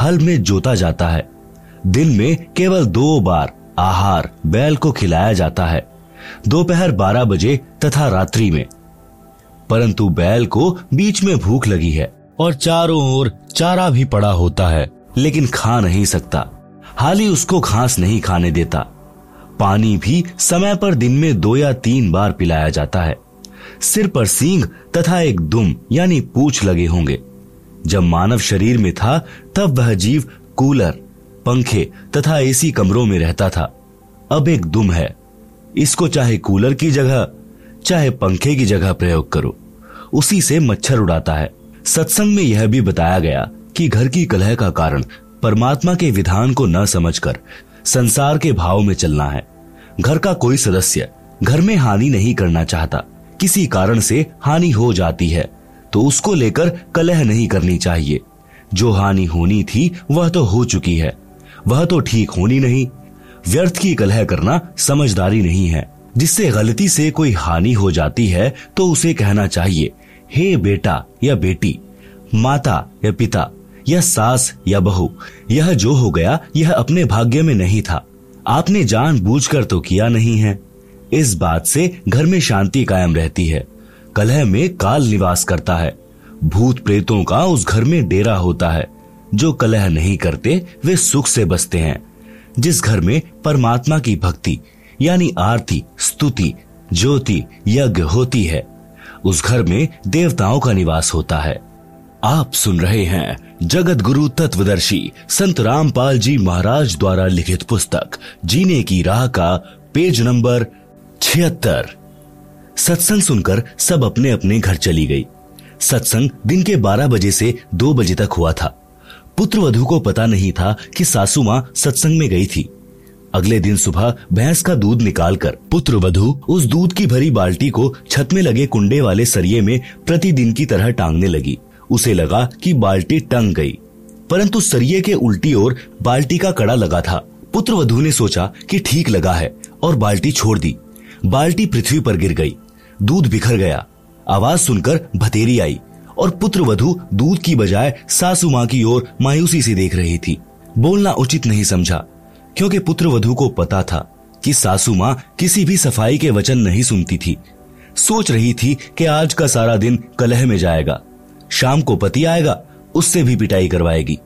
हल में जोता जाता है। दिन में केवल दो बार आहार बैल को खिलाया जाता है। दोपहर बारह बजे तथा रात्रि में। परंतु बैल को बीच में भूख लगी है और चारों ओर चारा भी पड़ा होता है, लेकिन खा नहीं सकता। हाली उसको घास नहीं खाने देता। पानी भी समय पर दिन में दो या तीन बार पिलाया जाता है। सिर पर सींग तथा एक दुम, यानी पूछ लगे होंगे। जब मानव शरीर में था, तब वह जीव कूलर, पंखे तथा एसी कमरों में रहता था। अब एक दुम है। इसको चाहे कूलर की जगह, चाहे पंखे की जगह प्रयोग करो। उसी से मच्छर उड़ाता है। सत्संग में यह भी बताया गया कि घर की कलह का कारण परमात्मा के विधान को न समझकर संसार के भाव में चलना है। घर का कोई सदस्य घर में हानि नहीं करना चाहता। किसी कारण से हानि हो जाती है तो उसको लेकर कलह नहीं करनी चाहिए। जो हानि होनी थी, वह तो हो चुकी है। वह तो ठीक होनी नहीं। व्यर्थ की कलह करना समझदारी नहीं है। जिससे गलती से कोई हानि हो जाती है तो उसे कहना चाहिए, हे बेटा या बेटी, माता या पिता या सास या बहू, यह जो हो गया, यह अपने भाग्य में नहीं था। आपने जान बूझकर तो किया नहीं है। इस बात से घर में शांति कायम रहती है। कलह में काल निवास करता है। भूत प्रेतों का उस घर में डेरा होता है। जो कलह नहीं करते, वे सुख से बसते हैं। जिस घर में परमात्मा की भक्ति, यानी आरती, स्तुति, ज्योति, यज्ञ होती है, उस घर में देवताओं का निवास होता है। आप सुन रहे हैं जगत गुरु तत्वदर्शी संत रामपाल जी महाराज द्वारा लिखित पुस्तक, जीने की राह का पेज नंबर छिहत्तर। सत्संग सुनकर सब अपने अपने घर चली गई। सत्संग दिन के 12 बजे से 2 बजे तक हुआ था। पुत्र वधु को पता नहीं था कि सासू माँ सत्संग में गई थी। अगले दिन सुबह भैंस का दूध निकालकर पुत्र वधु उस दूध की भरी बाल्टी को छत में लगे कुंडे वाले सरिये में प्रतिदिन की तरह टांगने लगी। उसे लगा कि बाल्टी टंग गई। परंतु सरिये के उल्टी ओर बाल्टी का कड़ा लगा था। पुत्र वधु ने सोचा कि ठीक लगा है और बाल्टी छोड़ दी। बाल्टी पृथ्वी पर गिर गई। दूध बिखर गया। आवाज़ सुनकर भतेरी आई और पुत्र वधु दूध की बजाय सासू माँ की ओर मायूसी से देख रही थी। बोलना उचित नहीं समझा, क्योंकि पुत्र वधु को पता था कि सासू माँ किसी भी सफ़ाई के वचन नहीं सुनती थी। सोच रही थी कि आज का सारा दिन कलह में जाएगा। शाम को पति आएगा, उससे भी पिटाई करवाएगी।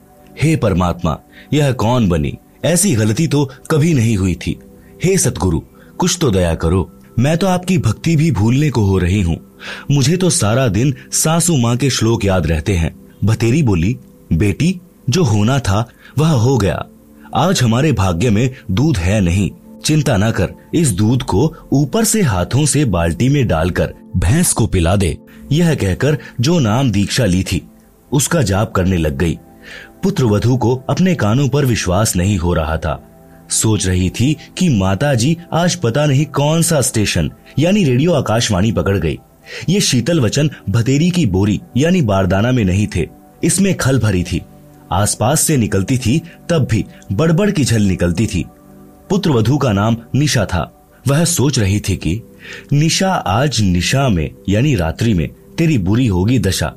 हे परमात्मा, यह कौन बनी? ऐसी गलती तो कभी नहीं हुई थी। हे सतगुरु, कुछ तो दया करो। मैं तो आपकी भक्ति भी भूलने को हो रही हूँ। मुझे तो सारा दिन सासू माँ के श्लोक याद रहते हैं। भतेरी बोली, बेटी, जो होना था, वह हो गया। आज हमारे भाग्य में दूध है नहीं। चिंता न कर, इस दूध को ऊपर से हाथों से बाल्टी में डालकर भैंस को पिला दे। यह कहकर जो नाम दीक्षा ली थी, उसका जाप करने लग गई। पुत्र वधु को अपने कानों पर विश्वास नहीं हो रहा था। सोच रही थी कि माताजी आज पता नहीं कौन सा स्टेशन, यानी रेडियो आकाशवाणी पकड़ गई। ये शीतल वचन भतेरी की बोरी, यानी बारदाना में नहीं थे, इसमें खल भरी थी। आसपास से निकलती थी, तब भी बड़बड़ की झल निकलती थी। पुत्र वधु का नाम निशा था। वह सोच रही थी कि निशा आज निशा में, यानी रात्रि में, तेरी बुरी होगी दशा।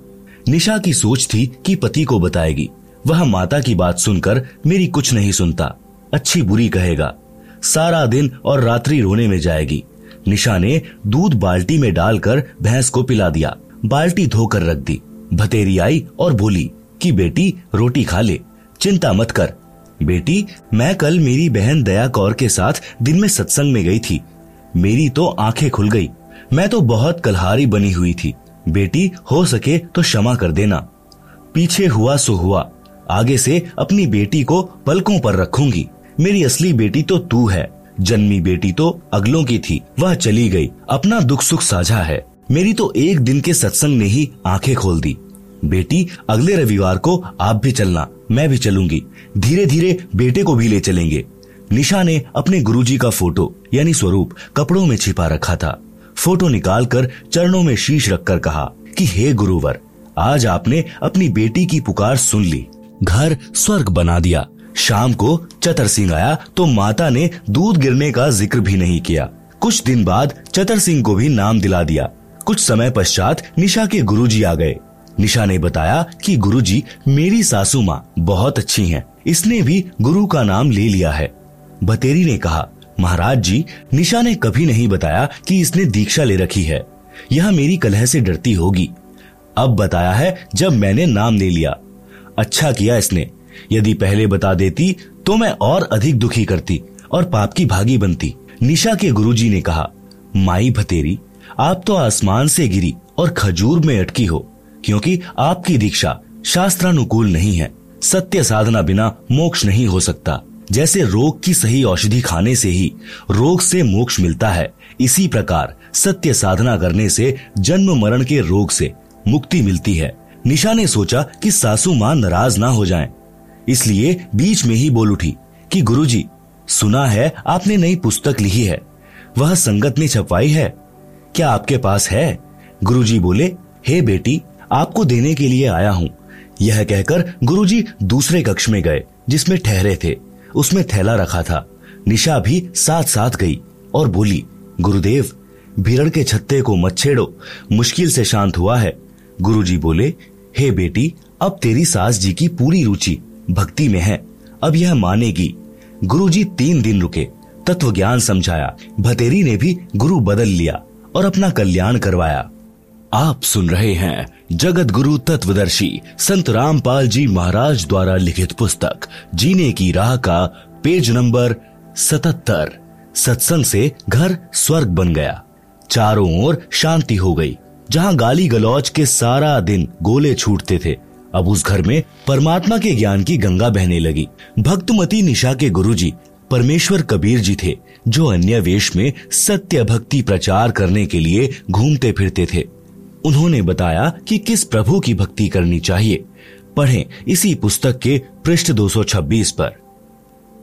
निशा की सोच थी कि पति को बताएगी। वह माता की बात सुनकर मेरी कुछ नहीं सुनता। अच्छी बुरी कहेगा। सारा दिन और रात्रि रोने में जाएगी। निशा ने दूध बाल्टी में डालकर भैंस को पिला दिया। बाल्टी धोकर रख दी। भतेरी आई और बोली कि बेटी रोटी खा ले। चिंता मत कर। बेटी, मैं कल मेरी बहन दया कौर के साथ दिन में सत्संग में गई थी। मेरी तो आँखें खुल गई। मैं तो बहुत कलहारी बनी हुई थी। बेटी, हो सके तो क्षमा कर देना। पीछे हुआ सो हुआ। आगे से अपनी बेटी को पलकों पर रखूँगी। मेरी असली बेटी तो तू है। जन्मी बेटी तो अगलों की थी। वह चली गई। अपना दुख सुख साझा है। मेरी तो एक दिन के सत्संग ने ही आँखें खोल दी। बेटी, अगले रविवार को आप भी चलना। मैं भी चलूँगी। धीरे धीरे बेटे को भी ले चलेंगे। निशा ने अपने गुरुजी का फ़ोटो, यानी स्वरूप, कपड़ों में छिपा रखा था। फ़ोटो निकालकर चरणों में शीश रखकर कहा कि, हे गुरुवर, आज आपने अपनी बेटी की पुकार सुन ली। घर स्वर्ग बना दिया। शाम को चतर सिंह आया तो माता ने दूध गिरने का ज़िक्र भी नहीं किया। कुछ दिन बाद चतर सिंह को भी नाम दिला दिया। कुछ समय पश्चात निशा के गुरुजी आ गए। निशा ने बताया कि गुरुजी, मेरी सासू माँ बहुत अच्छी हैं। इसने भी गुरु का नाम ले लिया है। बतेरी ने कहा, महाराज जी, निशा ने कभी नहीं बताया कि इसने दीक्षा ले रखी है। यह मेरी कलह से डरती होगी। अब बताया है, जब मैंने नाम ले लिया। अच्छा किया इसने। यदि पहले बता देती तो मैं और अधिक दुखी करती और पाप की भागी बनती। निशा के गुरुजी ने कहा, माई भतेरी, आप तो आसमान से गिरी और खजूर में अटकी हो। क्योंकि आपकी दीक्षा शास्त्रानुकूल नहीं है। सत्य साधना बिना मोक्ष नहीं हो सकता। जैसे रोग की सही औषधि खाने से ही रोग से मोक्ष मिलता है इसी प्रकार सत्य साधना करने से जन्म मरण के रोग से मुक्ति मिलती है। निशा ने सोचा कि सासू माँ नाराज़ ना हो जाएँ, इसलिए बीच में ही बोल उठी कि गुरुजी सुना है आपने नई पुस्तक लिखी है। वह संगत ने छपवाई है। क्या आपके पास है? गुरुजी बोले हे बेटी आपको देने के लिए आया हूँ। यह कहकर गुरुजी दूसरे कक्ष में गए, जिसमें ठहरे थे। उसमें थैला रखा था। निशा भी साथ साथ गई और बोली, गुरुदेव भीड़ के छत्ते को मत छेड़ो, मुश्किल से शांत हुआ है। गुरुजी बोले, हे बेटी, अब तेरी सास जी की पूरी रुचि, भक्ति में है, अब यह मानेगी। गुरुजी तीन दिन रुके तत्व ज्ञान समझाया। भतेरी ने भी गुरु बदल लिया और अपना कल्याण करवाया। आप सुन रहे हैं जगत गुरु तत्वदर्शी संत रामपाल जी महाराज द्वारा लिखित पुस्तक, जीने की राह का पेज नंबर सतहत्तर। सत्संग से घर स्वर्ग बन गया। चारों ओर शांति हो गई, जहाँ गाली गलौज के सारा दिन गोले छूटते थे। अब उस घर में परमात्मा के ज्ञान की गंगा बहने लगी। भक्तमती निशा के गुरुजी परमेश्वर कबीर जी थे, जो अन्य वेश में सत्य भक्ति प्रचार करने के लिए घूमते फिरते थे। उन्होंने बताया कि किस प्रभु की भक्ति करनी चाहिए। पढ़ें इसी पुस्तक के पृष्ठ 226 पर।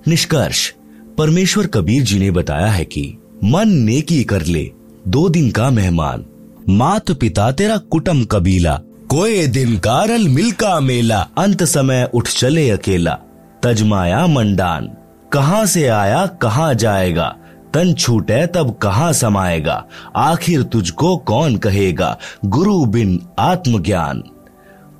निष्कर्ष, परमेश्वर कबीर जी ने बताया है कि मन नेकी कर ले, दो दिन का मेहमान, मात पिता तेरा कुटम कबीला कोई दिन कारल मिलका मेला, अंत समय उठ चले अकेला, तजमाया मंडान, कहाँ से आया, कहाँ जाएगा तन छूटे तब कहाँ समाएगा? आखिर तुझको कौन कहेगा? गुरु बिन आत्मज्ञान।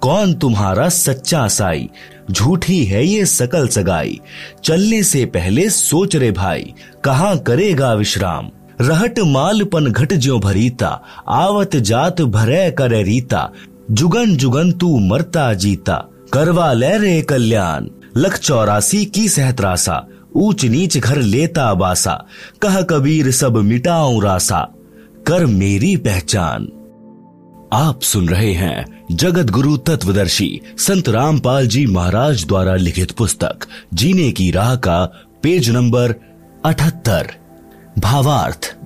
कौन तुम्हारा सच्चा साई? झूठी है ये सकल सगाई। चलने से पहले सोच रे भाई, कहाँ करेगा विश्राम? रहट मालपन घट ज्यो भरीता, आवत जात भरे करे रीता। जुगन जुगन तू मरता जीता, करवा ले रे कल्याण। लख चौरासी की सहतरासा ऊंच नीच घर लेता बासा, कह कबीर सब मिटाऊं रासा। कर मेरी पहचान। आप सुन रहे हैं जगत गुरु तत्वदर्शी संत रामपाल जी महाराज द्वारा लिखित पुस्तक, जीने की राह का पेज नंबर अठहत्तर। भावार्थ,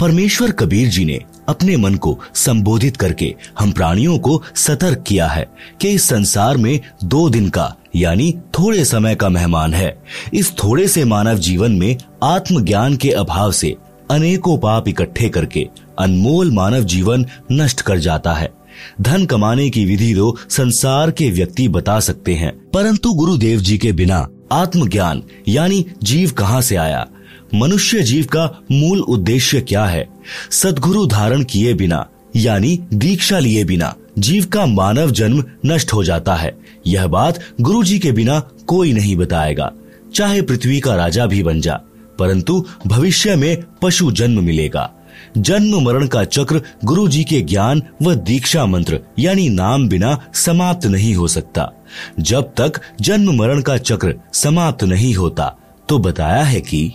परमेश्वर कबीर जी ने अपने मन को संबोधित करके हम प्राणियों को सतर्क किया है कि इस संसार में दो दिन का, यानी थोड़े समय का मेहमान है। इस थोड़े से मानव जीवन में आत्मज्ञान के अभाव से अनेकों पाप इकट्ठे करके अनमोल मानव जीवन नष्ट कर जाता है। धन कमाने की विधि तो संसार के व्यक्ति बता सकते हैं, परंतु गुरुदेव जी के बिना आत्मज्ञान, यानी जीव कहाँ से आया? मनुष्य जीव का मूल उद्देश्य क्या है? सदगुरु धारण किए बिना, यानी दीक्षा लिए बिना, जीव का मानव जन्म नष्ट हो जाता है। यह बात गुरु जी के बिना कोई नहीं बताएगा। चाहे पृथ्वी का राजा भी बन जा, परंतु भविष्य में पशु जन्म मिलेगा। जन्म मरण का चक्र गुरु जी के ज्ञान व दीक्षा मंत्र, यानी नाम बिना समाप्त नहीं हो सकता। जब तक जन्म मरण का चक्र समाप्त नहीं होता तो बताया है कि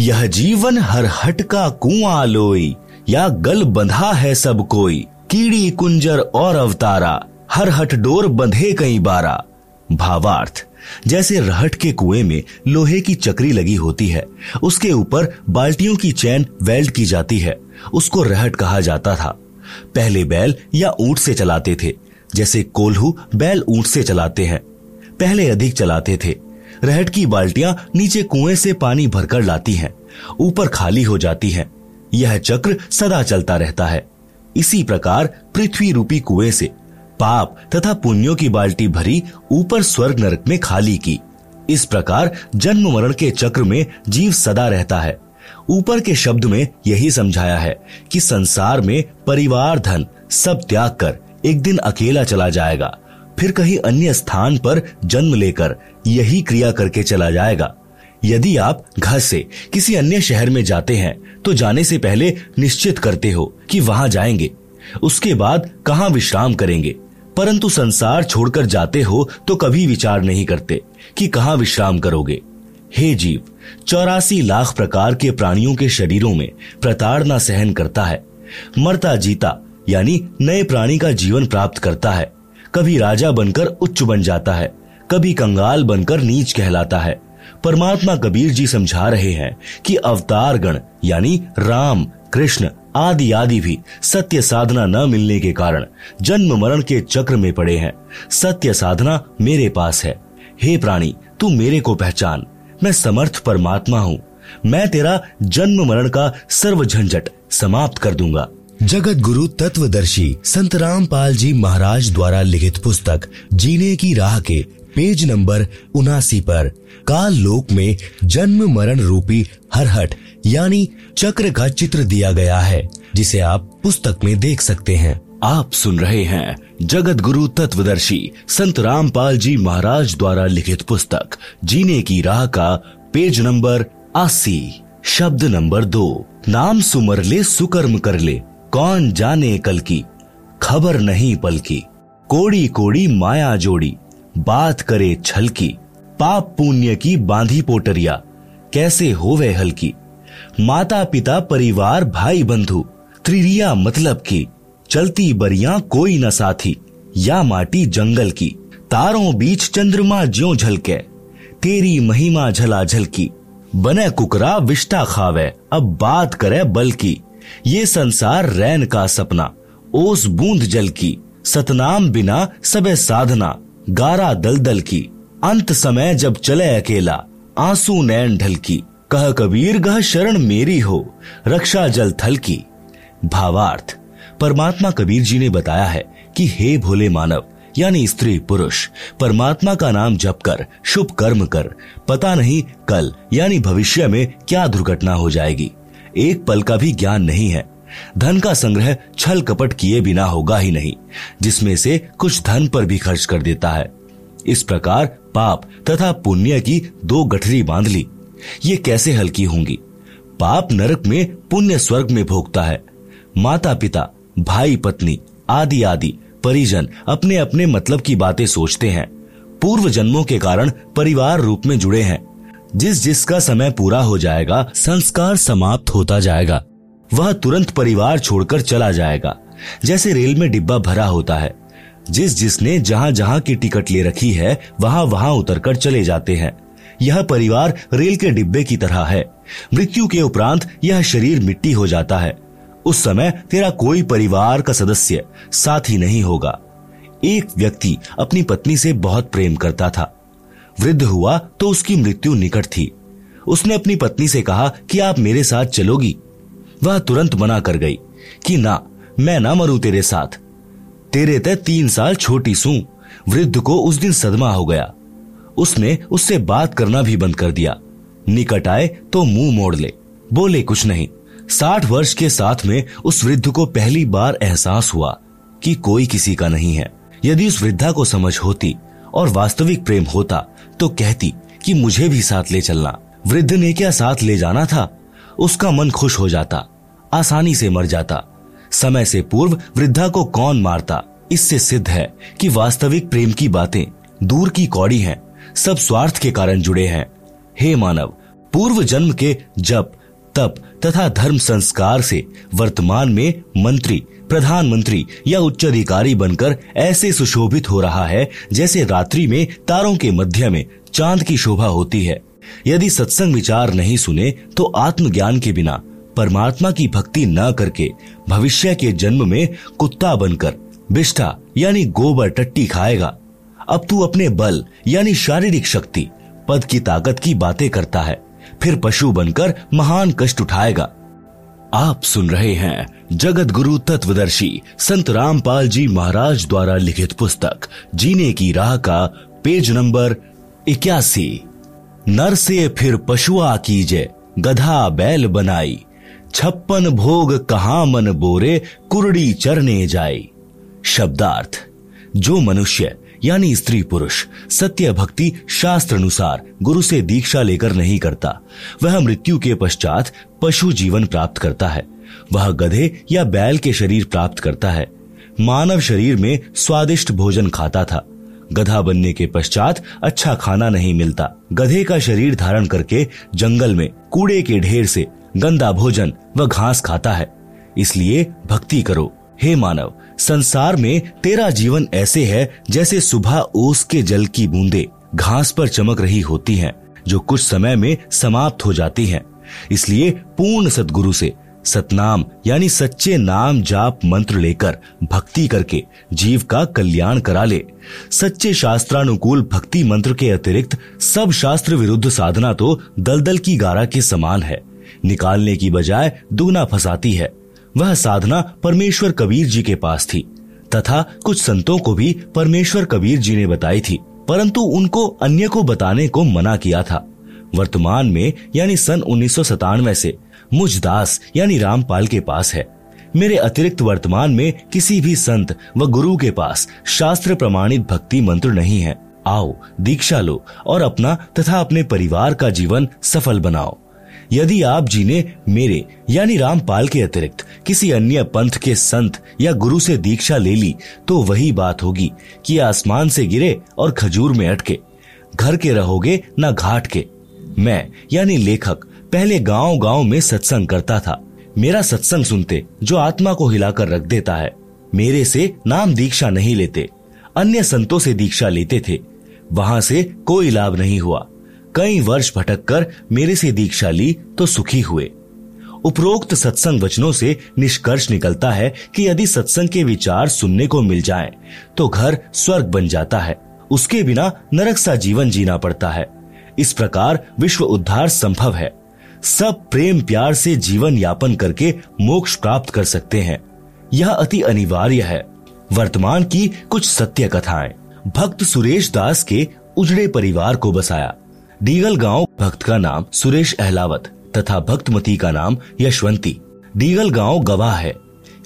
यह जीवन हर हट का कुआँ लोई, या गल बंधा है सब कोई। कीड़ी, कुंजर और अवतारा, हर हट डोर बंधे कई बारा। भावार्थ, जैसे रहट के कुएँ में लोहे की चक्री लगी होती है, उसके ऊपर बाल्टियों की चैन वेल्ड की जाती है, उसको रहट कहा जाता था। पहले बैल या ऊँट से चलाते थे, जैसे कोल्हू बैल ऊँट से चलाते हैं, पहले अधिक चलाते थे। रहट की बाल्टियाँ नीचे कुएँ से पानी भरकर लाती हैं, ऊपर खाली हो जाती हैं। यह चक्र सदा चलता रहता है। इसी प्रकार पृथ्वी रूपी कुएँ से पाप तथा पुण्यों की बाल्टी भरी ऊपर स्वर्ग नरक में खाली की। इस प्रकार जन्म मरण के चक्र में जीव सदा रहता है। ऊपर के शब्द में यही समझाया है कि संसार में परिवार धन सब त्याग कर एक दिन अकेला चला जाएगा। फिर कहीं अन्य स्थान पर जन्म लेकर यही क्रिया करके चला जाएगा। यदि आप घर से किसी अन्य शहर में जाते हैं तो जाने से पहले निश्चित करते हो कि वहाँ जाएँगे। उसके बाद कहाँ विश्राम करेंगे? परंतु संसार छोड़कर जाते हो तो कभी विचार नहीं करते कि कहाँ विश्राम करोगे। हे जीव, चौरासी लाख प्रकार के प्राणियों के शरीरों में प्रताड़ना सहन करता है। मरता जीता, यानी नए प्राणी का जीवन प्राप्त करता है। कभी राजा बनकर उच्च बन जाता है, कभी कंगाल बनकर नीच कहलाता है। परमात्मा कबीर जी समझा रहे हैं कि अवतार गण यानी राम, कृष्ण आदि आदि भी सत्य साधना न मिलने के कारण जन्म मरण के चक्र में पड़े हैं। सत्य साधना मेरे पास है। हे प्राणी, तू मेरे को पहचान। मैं समर्थ परमात्मा हूँ। मैं तेरा जन्म मरण का सर्व झंझट समाप्त कर दूँगा। जगत गुरु तत्वदर्शी संत रामपाल जी महाराज द्वारा लिखित पुस्तक, जीने की राह के पेज नंबर उनासी पर काल लोक में जन्म मरण रूपी हरहट, यानी चक्र का चित्र दिया गया है, जिसे आप पुस्तक में देख सकते हैं। आप सुन रहे हैं जगत गुरु तत्वदर्शी संत रामपाल जी महाराज द्वारा लिखित पुस्तक, जीने की राह का पेज नंबर अस्सी शब्द नंबर दो। नाम सुमर ले, सुकर्म कर ले। कौन जाने कल की? खबर नहीं पल की कोड़ी कोड़ी माया जोड़ी। बात करे छल की पाप पुण्य की बांधी पोटरिया। कैसे होवे हल्की? माता पिता परिवार भाई बंधु त्रिरिया मतलब की? चलती बरिया कोई न साथी। या माटी जंगल की। तारों बीच चंद्रमा ज्यो झलके। तेरी महिमा झला झलकी। बने कुकरा विष्टा खावे। अब बात करे बल की। ये संसार रैन का सपना, ओस बूंद जल की, सतनाम बिना सबे साधना, गारा दलदल की। अंत समय जब चले अकेला, आँसू नैन ढल की। कह कबीर, गह शरण मेरी हो, रक्षा जल थल की। भावार्थ, परमात्मा कबीर जी ने बताया है कि हे भोले मानव, यानी स्त्री पुरुष, परमात्मा का नाम जप कर, शुभ कर्म कर, पता नहीं कल, यानी भविष्य में क्या दुर्घटना हो जाएगी। एक पल का भी ज्ञान नहीं है। धन का संग्रह छल कपट किए बिना होगा ही नहीं, जिसमें से कुछ धन पर भी खर्च कर देता है। इस प्रकार पाप तथा पुण्य की दो गठरी बाँध ली। ये कैसे हल्की होंगी? पाप नरक में पुण्य स्वर्ग में भोगता है। माता पिता भाई पत्नी आदि आदि परिजन अपने अपने मतलब की बातें सोचते हैं। पूर्व जन्मों के कारण परिवार रूप में जुड़े हैं। जिस जिसका समय पूरा हो जाएगा, संस्कार समाप्त होता जाएगा। वह तुरंत परिवार छोड़कर चला जाएगा। जैसे रेल में डिब्बा भरा होता है। जिस जिसने जहाँ जहाँ की टिकट ले रखी है वहाँ वहाँ उतरकर चले जाते हैं। यह परिवार रेल के डिब्बे की तरह है। मृत्यु के उपरांत यह शरीर मिट्टी हो जाता है। उस समय तेरा कोई परिवार का सदस्य साथ ही नहीं होगा। एक व्यक्ति अपनी पत्नी से बहुत प्रेम करता था। वृद्ध हुआ तो उसकी मृत्यु निकट थी। उसने अपनी पत्नी से कहा कि आप मेरे साथ चलोगी। वह तुरंत मना कर गई कि ना, मैं ना मरू तेरे साथ। तेरे तय तीन साल छोटी सू, वृद्ध को उस दिन सदमा हो गया। उसने उससे बात करना भी बंद कर दिया। निकट आए तो मुँह मोड़ ले। बोले, कुछ नहीं। साठ वर्ष के साथ में उस वृद्ध को पहली बार एहसास हुआ कि कोई किसी का नहीं है। यदि उस वृद्धा को समझ होती और वास्तविक प्रेम होता तो कहती कि मुझे भी साथ ले चलना। वृद्ध ने क्या साथ ले जाना था? उसका मन खुश हो जाता आसानी से मर जाता। समय से पूर्व वृद्धा को कौन मारता? इससे सिद्ध है कि वास्तविक प्रेम की बातें दूर की कौड़ी हैं, सब स्वार्थ के कारण जुड़े हैं। हे मानव पूर्व जन्म के जप तप तथा धर्म संस्कार से वर्तमान में मंत्री प्रधानमंत्री या उच्च अधिकारी बनकर ऐसे सुशोभित हो रहा है जैसे रात्रि में तारों के मध्य में चाँद की शोभा होती है। यदि सत्संग विचार नहीं सुने तो आत्मज्ञान के बिना, परमात्मा की भक्ति न करके, भविष्य के जन्म में कुत्ता बनकर बिष्ठा यानी गोबर टट्टी खाएगा। अब तू अपने बल, यानी शारीरिक शक्ति, पद की ताकत की बातें करता है, फिर पशु बनकर महान कष्ट उठाएगा। आप सुन रहे हैं जगत गुरु तत्वदर्शी संत रामपाल जी महाराज द्वारा लिखित पुस्तक, जीने की राह का पेज नंबर इक्यासी। नर से फिर पशुआ कीजे, गधा बैल बनाई। छप्पन भोग कहा मन बोरे, कुरड़ी चरने जाए शब्दार्थ, जो मनुष्य यानी स्त्री पुरुष, सत्य भक्ति शास्त्र अनुसार गुरु से दीक्षा लेकर नहीं करता। वह मृत्यु के पश्चात पशु जीवन प्राप्त करता है। वह गधे या बैल के शरीर प्राप्त करता है। मानव शरीर में स्वादिष्ट भोजन खाता था। गधा बनने के पश्चात अच्छा खाना नहीं मिलता। गधे का शरीर धारण करके जंगल में कूड़े के ढेर से गंदा भोजन व घास खाता है। इसलिए भक्ति करो। हे मानव संसार में तेरा जीवन ऐसे है जैसे सुबह ओस के जल की बूंदे घास पर चमक रही होती हैं, जो कुछ समय में समाप्त हो जाती हैं। इसलिए पूर्ण सदगुरु से सतनाम यानी सच्चे नाम जाप मंत्र लेकर भक्ति करके जीव का कल्याण करा ले। सच्चे शास्त्रानुकूल भक्ति मंत्र के अतिरिक्त सब शास्त्र विरुद्ध साधना तो दलदल की गारा के समान है। निकालने की बजाय दुगना फंसाती है। वह साधना परमेश्वर कबीर जी के पास थी, तथा कुछ संतों को भी परमेश्वर कबीर जी ने बताई थी, परंतु उनको अन्य को बताने को मना किया था। वर्तमान में, यानी सन उन्नीस से मुझ दास, यानी रामपाल के पास है। मेरे अतिरिक्त वर्तमान में किसी भी संत व गुरु के पास शास्त्र प्रमाणित भक्ति मंत्र नहीं है। आओ, दीक्षा लो, और अपना तथा अपने परिवार का जीवन सफल बनाओ। यदि आप जी ने मेरे, यानी रामपाल के अतिरिक्त, किसी अन्य पंथ के संत या गुरु से दीक्षा ले ली तो वही बात होगी कि आसमान से गिरे और खजूर में अटके। घर के रहोगे न घाट के। मैं, यानी लेखक, पहले गाँव गाँव में सत्संग करता था। मेरा सत्संग सुनते, जो आत्मा को हिलाकर रख देता है। मेरे से नाम दीक्षा नहीं लेते, अन्य संतों से दीक्षा लेते थे। वहाँ से कोई लाभ नहीं हुआ। कई वर्ष भटक कर मेरे से दीक्षा ली तो सुखी हुए। उपरोक्त सत्संग वचनों से निष्कर्ष निकलता है कि यदि सत्संग के विचार सुनने को मिल जाएँ, तो घर स्वर्ग बन जाता है। उसके बिना नरक सा जीवन जीना पड़ता है। इस प्रकार विश्व उद्धार संभव है। सब प्रेम प्यार से जीवन यापन करके मोक्ष प्राप्त कर सकते हैं। यह अति अनिवार्य है। वर्तमान की कुछ सत्य कथाएँ। भक्त सुरेश दास के उजड़े परिवार को बसाया। डीगल गाँव भक्त का नाम सुरेश अहलावत तथा भक्तमती का नाम यशवंती। डीगल गाँव गवाह है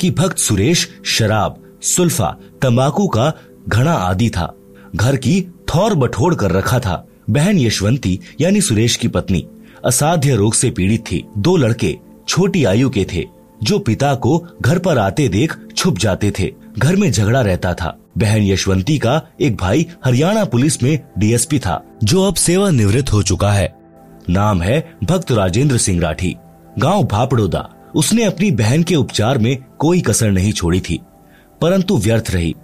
कि भक्त सुरेश, शराब, सुल्फा, तंबाकू का घना आदि था। घर की थौर बठोड़ कर रखा था। बहन यशवंती यानी सुरेश की पत्नी असाध्य रोग से पीड़ित थी। दो लड़के छोटी आयु के थे, जो पिता को घर पर आते देख छुप जाते थे। घर में झगड़ा रहता था। बहन यशवंती का एक भाई हरियाणा पुलिस में डीएसपी था, जो अब सेवा निवृत्त हो चुका है। नाम है भक्त राजेंद्र सिंह राठी। गाँव भापड़ोदा। उसने अपनी बहन के उपचार में कोई कसर नहीं छोड़ी थी, परंतु व्यर्थ रही।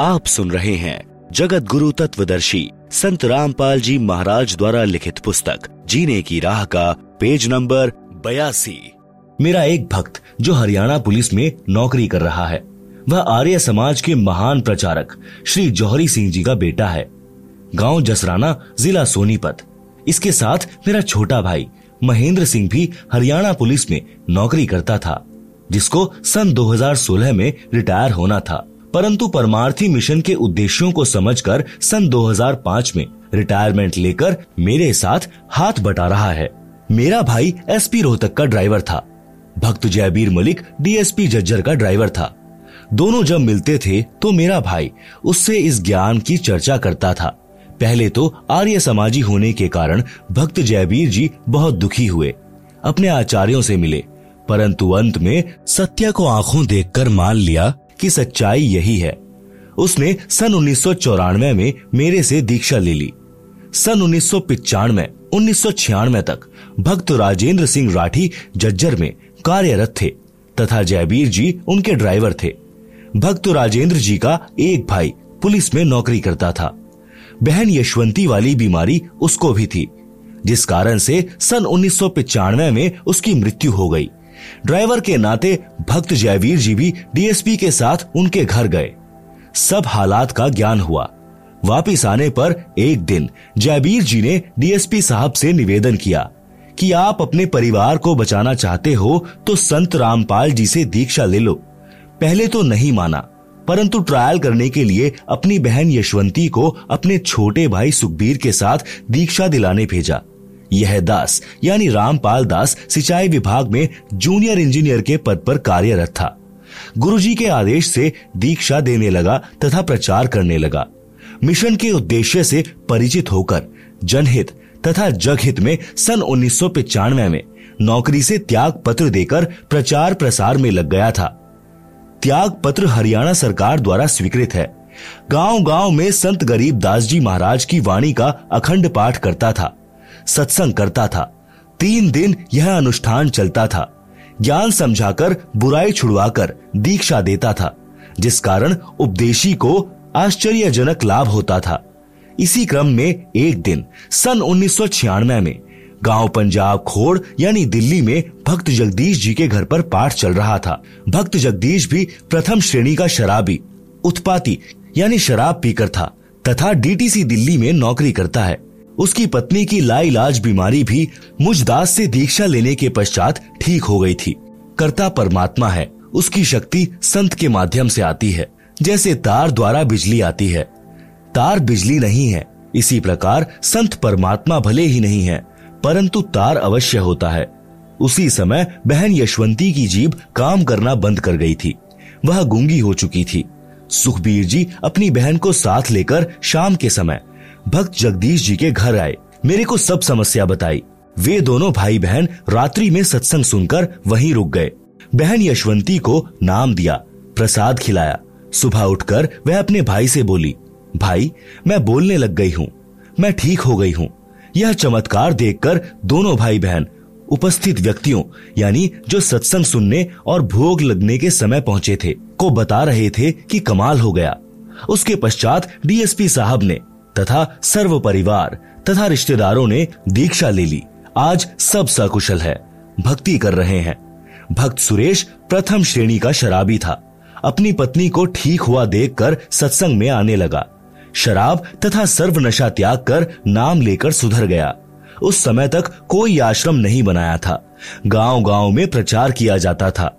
आप सुन रहे हैं जगत गुरु तत्वदर्शी संत रामपाल जी महाराज द्वारा लिखित पुस्तक, जीने की राह का पेज नंबर बयासी। मेरा एक भक्त जो हरियाणा पुलिस में नौकरी कर रहा है। वह आर्य समाज के महान प्रचारक, श्री जौहरी सिंह जी का बेटा है। गाँव जसराना जिला सोनीपत। इसके साथ मेरा छोटा भाई, महेंद्र सिंह भी हरियाणा पुलिस में नौकरी करता था, जिसको सन 2016 में रिटायर होना था। परंतु परमार्थी मिशन के उद्देश्यों को समझकर सन 2005 में रिटायरमेंट लेकर मेरे साथ हाथ बटा रहा है। मेरा भाई एसपी रोहतक का ड्राइवर था। भक्त जयबीर मलिक डीएसपी जज्जर का ड्राइवर था। दोनों जब मिलते थे तो मेरा भाई उससे इस ज्ञान की चर्चा करता था। पहले तो आर्य समाजी होने के कारण भक्त जयबीर जी बहुत दुखी हुए, अपने आचार्यों से मिले। परंतु अंत में सत्य को आँखों देखकर मान लिया कि सच्चाई यही है। उसने सन उन्नीस सौ चौरानवे में मेरे से दीक्षा ले ली। सन उन्नीस सौ उन्नीस तक भक्त राजेंद्र सिंह राठी जज्जर में कार्यरत थे, तथा जयबीर जी उनके ड्राइवर थे। भक्त राजेंद्र जी का एक भाई पुलिस में नौकरी करता था। बहन यशवंती वाली बीमारी उसको भी थी, जिस कारण से सन उन्नीस में उसकी मृत्यु हो गई। ड्राइवर के नाते भक्त जयवीर जी भी डीएसपी के साथ उनके घर गए। सब हालात का ज्ञान हुआ। वापिस आने पर एक दिन जयबीर जी ने डीएसपी साहब से निवेदन किया कि आप अपने परिवार को बचाना चाहते हो तो संत रामपाल जी से दीक्षा ले लो। पहले तो नहीं माना, परंतु ट्रायल करने के लिए अपनी बहन यशवंती को अपने छोटे भाई सुखबीर के साथ दीक्षा दिलाने भेजा। यह दास, यानी रामपाल दास, सिंचाई विभाग में जूनियर इंजीनियर के पद पर कार्यरत था। गुरुजी के आदेश से दीक्षा देने लगा तथा प्रचार करने लगा। मिशन के उद्देश्य से परिचित होकर, जनहित तथा जगहित में सन उन्नीस में नौकरी से त्याग पत्र देकर प्रचार प्रसार में लग गया था। त्याग पत्र हरियाणा सरकार द्वारा स्वीकृत है। गाँव गाँव में संत गरीब दास जी महाराज की वाणी का अखंड पाठ करता था, सत्संग करता था। तीन दिन यह अनुष्ठान चलता था। ज्ञान समझाकर, बुराई छुड़वाकर दीक्षा देता था, जिस कारण उपदेशी को आश्चर्यजनक लाभ होता था। इसी क्रम में एक दिन, सन उन्नीस सौ छियानवे में गाँव पंजाब खोड़, यानी दिल्ली में भक्त जगदीश जी के घर पर पाठ चल रहा था। भक्त जगदीश भी प्रथम श्रेणी का शराबी, उत्पाती, यानी शराब पीकर था, तथा डीटीसी दिल्ली में नौकरी करता है। उसकी पत्नी की लाइलाज बीमारी भी मुझ दास से दीक्षा लेने के पश्चात ठीक हो गई थी। कर्ता परमात्मा है, उसकी शक्ति संत के माध्यम से आती है, जैसे तार द्वारा बिजली आती है। तार बिजली नहीं है, इसी प्रकार संत परमात्मा भले ही नहीं है। परंतु तार अवश्य होता है। उसी समय बहन यशवंती की जीभ काम करना बंद कर गई थी। वह गूँगी हो चुकी थी। सुखबीर जी अपनी बहन को साथ लेकर शाम के समय भक्त जगदीश जी के घर आए। मेरे को सब समस्या बताई। वे दोनों भाई बहन रात्रि में सत्संग सुनकर वहीं रुक गए। बहन यशवंती को नाम दिया, प्रसाद खिलाया। सुबह उठकर वह अपने भाई से बोली, भाई, मैं बोलने लग गई हूँ। मैं ठीक हो गई हूँ। यह चमत्कार देखकर दोनों भाई बहन उपस्थित व्यक्तियों, यानी जो सत्संग सुनने और भोग लगने के समय पहुँचे थे, को बता रहे थे कि कमाल हो गया। उसके पश्चात डीएसपी साहब ने तथा सर्व परिवार तथा रिश्तेदारों ने दीक्षा ले ली। आज सब सकुशल है, भक्ति कर रहे हैं। भक्त सुरेश प्रथम श्रेणी का शराबी था। अपनी पत्नी को ठीक हुआ देखकर सत्संग में आने लगा। शराब तथा सर्व नशा त्याग कर नाम लेकर सुधर गया। उस समय तक कोई आश्रम नहीं बनाया था। गाँव गाँव में प्रचार किया जाता था।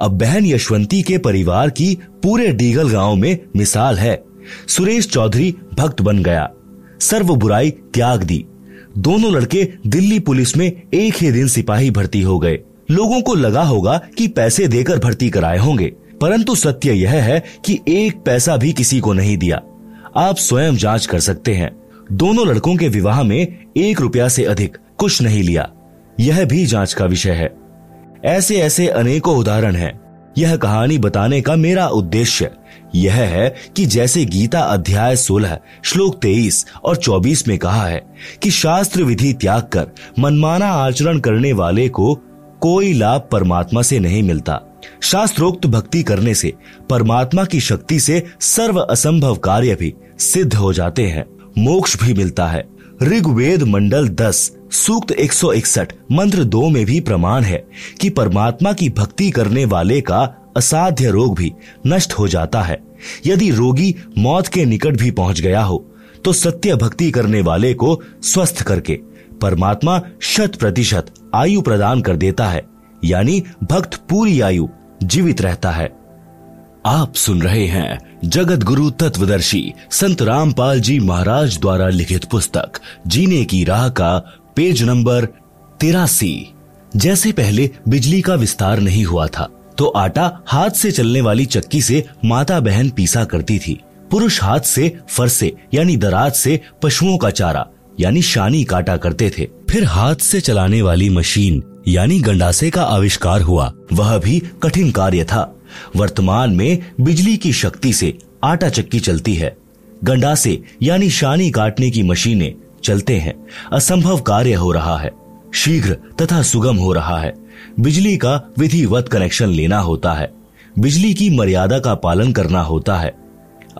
अब बहन यशवंती के परिवार की पूरे डीगल गाँव में मिसाल है। सुरेश चौधरी भक्त बन गया। सर्व बुराई त्याग दी। दोनों लड़के दिल्ली पुलिस में एक ही दिन सिपाही भर्ती हो गए। लोगों को लगा होगा कि पैसे देकर भर्ती कराए होंगे। परंतु सत्य यह है कि एक पैसा भी किसी को नहीं दिया। आप स्वयं जाँच कर सकते हैं। दोनों लड़कों के विवाह में एक रुपया से अधिक कुछ नहीं लिया। यह भी जाँच का विषय है। ऐसे ऐसे अनेकों उदाहरण हैं। यह कहानी बताने का मेरा उद्देश्य यह है कि जैसे गीता अध्याय 16 श्लोक 23 और 24 में कहा है कि शास्त्र विधि त्याग कर मनमाना आचरण करने वाले को कोई लाभ परमात्मा से नहीं मिलता। शास्त्रोक्त भक्ति करने से, परमात्मा की शक्ति से सर्व असंभव कार्य भी सिद्ध हो जाते हैं। मोक्ष भी मिलता है। ऋग्वेद मंडल 10 सूक्त 161 मंत्र दो में भी प्रमाण है कि परमात्मा की भक्ति करने वाले का असाध्य रोग भी नष्ट हो जाता है। यदि रोगी मौत के निकट भी पहुँच गया हो तो सत्य भक्ति करने वाले को स्वस्थ करके परमात्मा शत प्रतिशत आयु प्रदान कर देता है, यानी भक्त पूरी आयु जीवित रहता है। आप सुन रहे हैं जगत गुरु तत्वदर्शी संत रामपाल जी महाराज द्वारा लिखित पुस्तक, जीने की राह का पेज नंबर तिरासी। जैसे पहले बिजली का विस्तार नहीं हुआ था तो आटा हाथ से चलने वाली चक्की से माता बहन पीसा करती थी। पुरुष हाथ से फरसे यानी दराज से पशुओं का चारा यानी शानी काटा करते थे। फिर हाथ से चलाने वाली मशीन, यानी गंडासे का आविष्कार हुआ। वह भी कठिन कार्य था। वर्तमान में बिजली की शक्ति से आटा चक्की चलती है। गंडासे, यानी शानी काटने की मशीनें चलते हैं। असंभव कार्य हो रहा है। शीघ्र तथा सुगम हो रहा है। बिजली का विधिवत कनेक्शन लेना होता है। बिजली की मर्यादा का पालन करना होता है।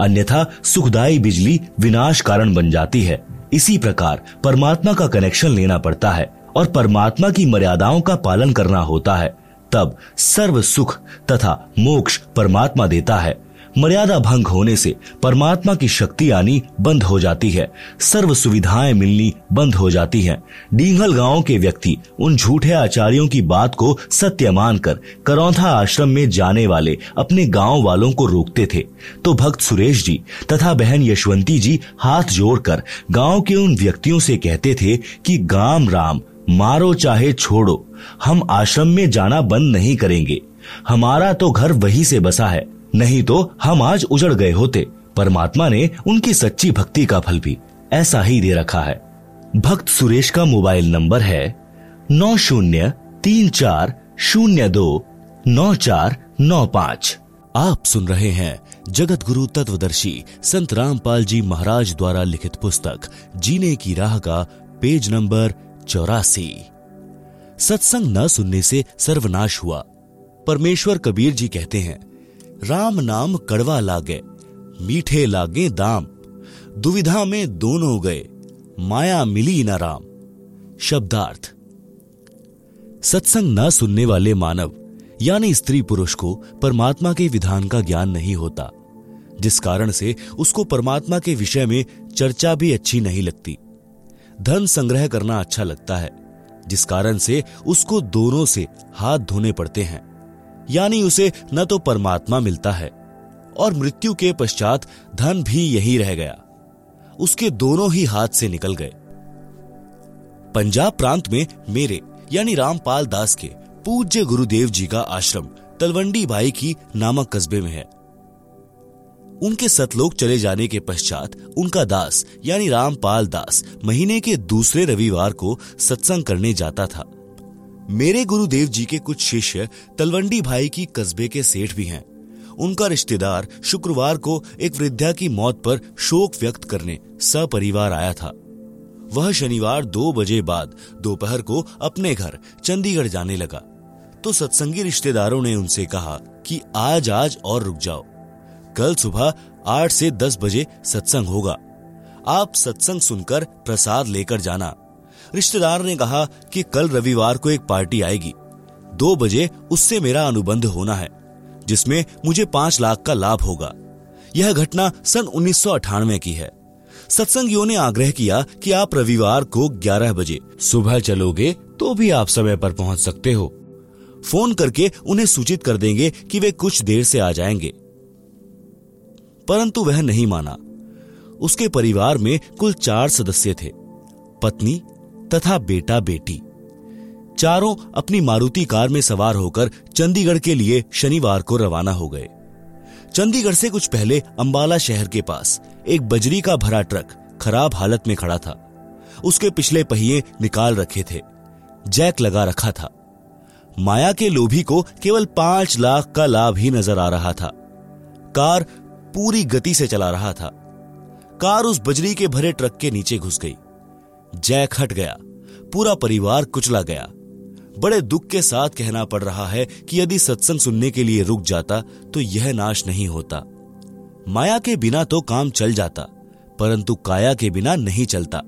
अन्यथा सुखदायी बिजली विनाश कारण बन जाती है। इसी प्रकार परमात्मा का कनेक्शन लेना पड़ता है और परमात्मा की मर्यादाओं का पालन करना होता है। तब सर्व सुख तथा मोक्ष परमात्मा देता है। मर्यादा भंग होने से परमात्मा की शक्ति आनी बंद हो जाती है। सर्व सुविधाएँ मिलनी बंद हो जाती हैं। डींगल गाँव के व्यक्ति उन झूठे आचार्यों की बात को सत्य मानकर करौथा आश्रम में जाने वाले अपने गाँव वालों को रोकते थे। तो भक्त सुरेश जी तथा बहन यशवंती जी हाथ जोड़कर गाँव के उन व्यक्तियों से कहते थे कि गाम राम, मारो चाहे छोड़ो, हम आश्रम में जाना बंद नहीं करेंगे। हमारा तो घर वहीं से बसा है। नहीं तो हम आज उजड़ गए होते। परमात्मा ने उनकी सच्ची भक्ति का फल भी ऐसा ही दे रखा है। भक्त सुरेश का मोबाइल नंबर है नौ शून्य तीन चार शून्य दो नौ चार नौ पाँच। आप सुन रहे हैं जगत गुरु तत्वदर्शी संत रामपाल जी महाराज द्वारा लिखित पुस्तक, जीने की राह का पेज नंबर चौरासी। सत्संग न सुनने से सर्वनाश हुआ। परमेश्वर कबीर जी कहते हैं राम नाम कड़वा लागे, मीठे लागे दाम। दुविधा में दोनों गए, माया मिली न राम। शब्दार्थ। सत्संग न सुनने वाले मानव, यानी स्त्री पुरुष को परमात्मा के विधान का ज्ञान नहीं होता। जिस कारण से उसको परमात्मा के विषय में चर्चा भी अच्छी नहीं लगती। धन संग्रह करना अच्छा लगता है, जिस कारण से उसको दोनों से हाथ धोने पड़ते हैं। यानी उसे न तो परमात्मा मिलता है, और मृत्यु के पश्चात धन भी यही रह गया। उसके दोनों ही हाथ से निकल गए। पंजाब प्रांत में मेरे, यानी रामपाल दास के, पूज्य गुरुदेव जी का आश्रम, तलवंडी बाई की नामक कस्बे में है। उनके सतलोक चले जाने के पश्चात उनका दास, यानी रामपाल दास, महीने के दूसरे रविवार को सत्संग करने जाता था। मेरे गुरुदेव जी के कुछ शिष्य तलवंडी भाई की कस्बे के सेठ भी हैं। उनका रिश्तेदार शुक्रवार को एक वृद्धा की मौत पर शोक व्यक्त करने सपरिवार आया था। वह शनिवार दो बजे बाद दोपहर को अपने घर चंडीगढ़ जाने लगा। तो सत्संगी रिश्तेदारों ने उनसे कहा कि आज आज और रुक जाओ। कल सुबह आठ से दस बजे सत्संग होगा। आप सत्संग सुनकर प्रसाद लेकर जाना। रिश्तेदार ने कहा कि कल रविवार को एक पार्टी आएगी। दो बजे उससे मेरा अनुबंध होना है, जिसमें मुझे पाँच लाख का लाभ होगा। यह घटना सन उन्नीस सौ अठानवे की है। सत्संगियों ने आग्रह किया कि आप रविवार को 11 बजे सुबह चलोगे तो भी आप समय पर पहुँच सकते हो। फ़ोन करके उन्हें सूचित कर देंगे कि वे कुछ देर से आ जाएँगे। परंतु वह नहीं माना। उसके परिवार में कुल चार सदस्य थे। पत्नी तथा बेटा बेटी। चारों अपनी मारुति कार में सवार होकर चंडीगढ़ के लिए शनिवार को रवाना हो गए। चंडीगढ़ से कुछ पहले अंबाला शहर के पास एक बजरी का भरा ट्रक खराब हालत में खड़ा था। उसके पिछले पहिए निकाल रखे थे, जैक लगा रखा था। माया के लोभी को केवल पाँच लाख का लाभ ही नज़र आ रहा था। कार पूरी गति से चला रहा था। कार उस बजरी के भरे ट्रक के नीचे घुस गई। जैक हट गया। पूरा परिवार कुचला गया। बड़े दुख के साथ कहना पड़ रहा है कि यदि सत्संग सुनने के लिए रुक जाता तो यह नाश नहीं होता। माया के बिना तो काम चल जाता, परंतु काया के बिना नहीं चलता।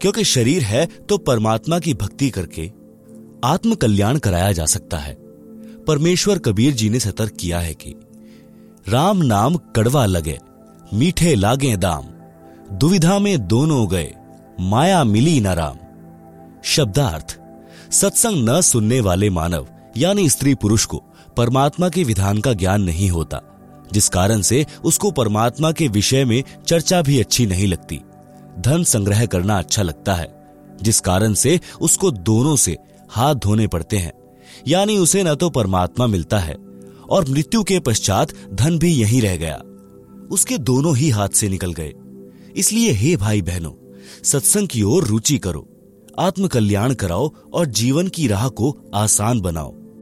क्योंकि शरीर है तो परमात्मा की भक्ति करके आत्म कल्याण कराया जा सकता है। परमेश्वर कबीर जी ने सतर्क किया है कि राम नाम कड़वा लगे, मीठे लागे दाम, दुविधा में दोनों गए। माया मिली न राम। शब्दार्थ, सत्संग न सुनने वाले मानव, यानी स्त्री पुरुष को परमात्मा के विधान का ज्ञान नहीं होता, जिस कारण से उसको परमात्मा के विषय में चर्चा भी अच्छी नहीं लगती। धन संग्रह करना अच्छा लगता है, जिस कारण से उसको दोनों से हाथ धोने पड़ते हैं, यानी उसे न तो परमात्मा मिलता है, और मृत्यु के पश्चात धन भी यहीं रह गया। उसके दोनों ही हाथ से निकल गए। इसलिए हे भाई बहनों सत्संग की ओर रुचि करो। आत्मकल्याण कराओ और जीवन की राह को आसान बनाओ।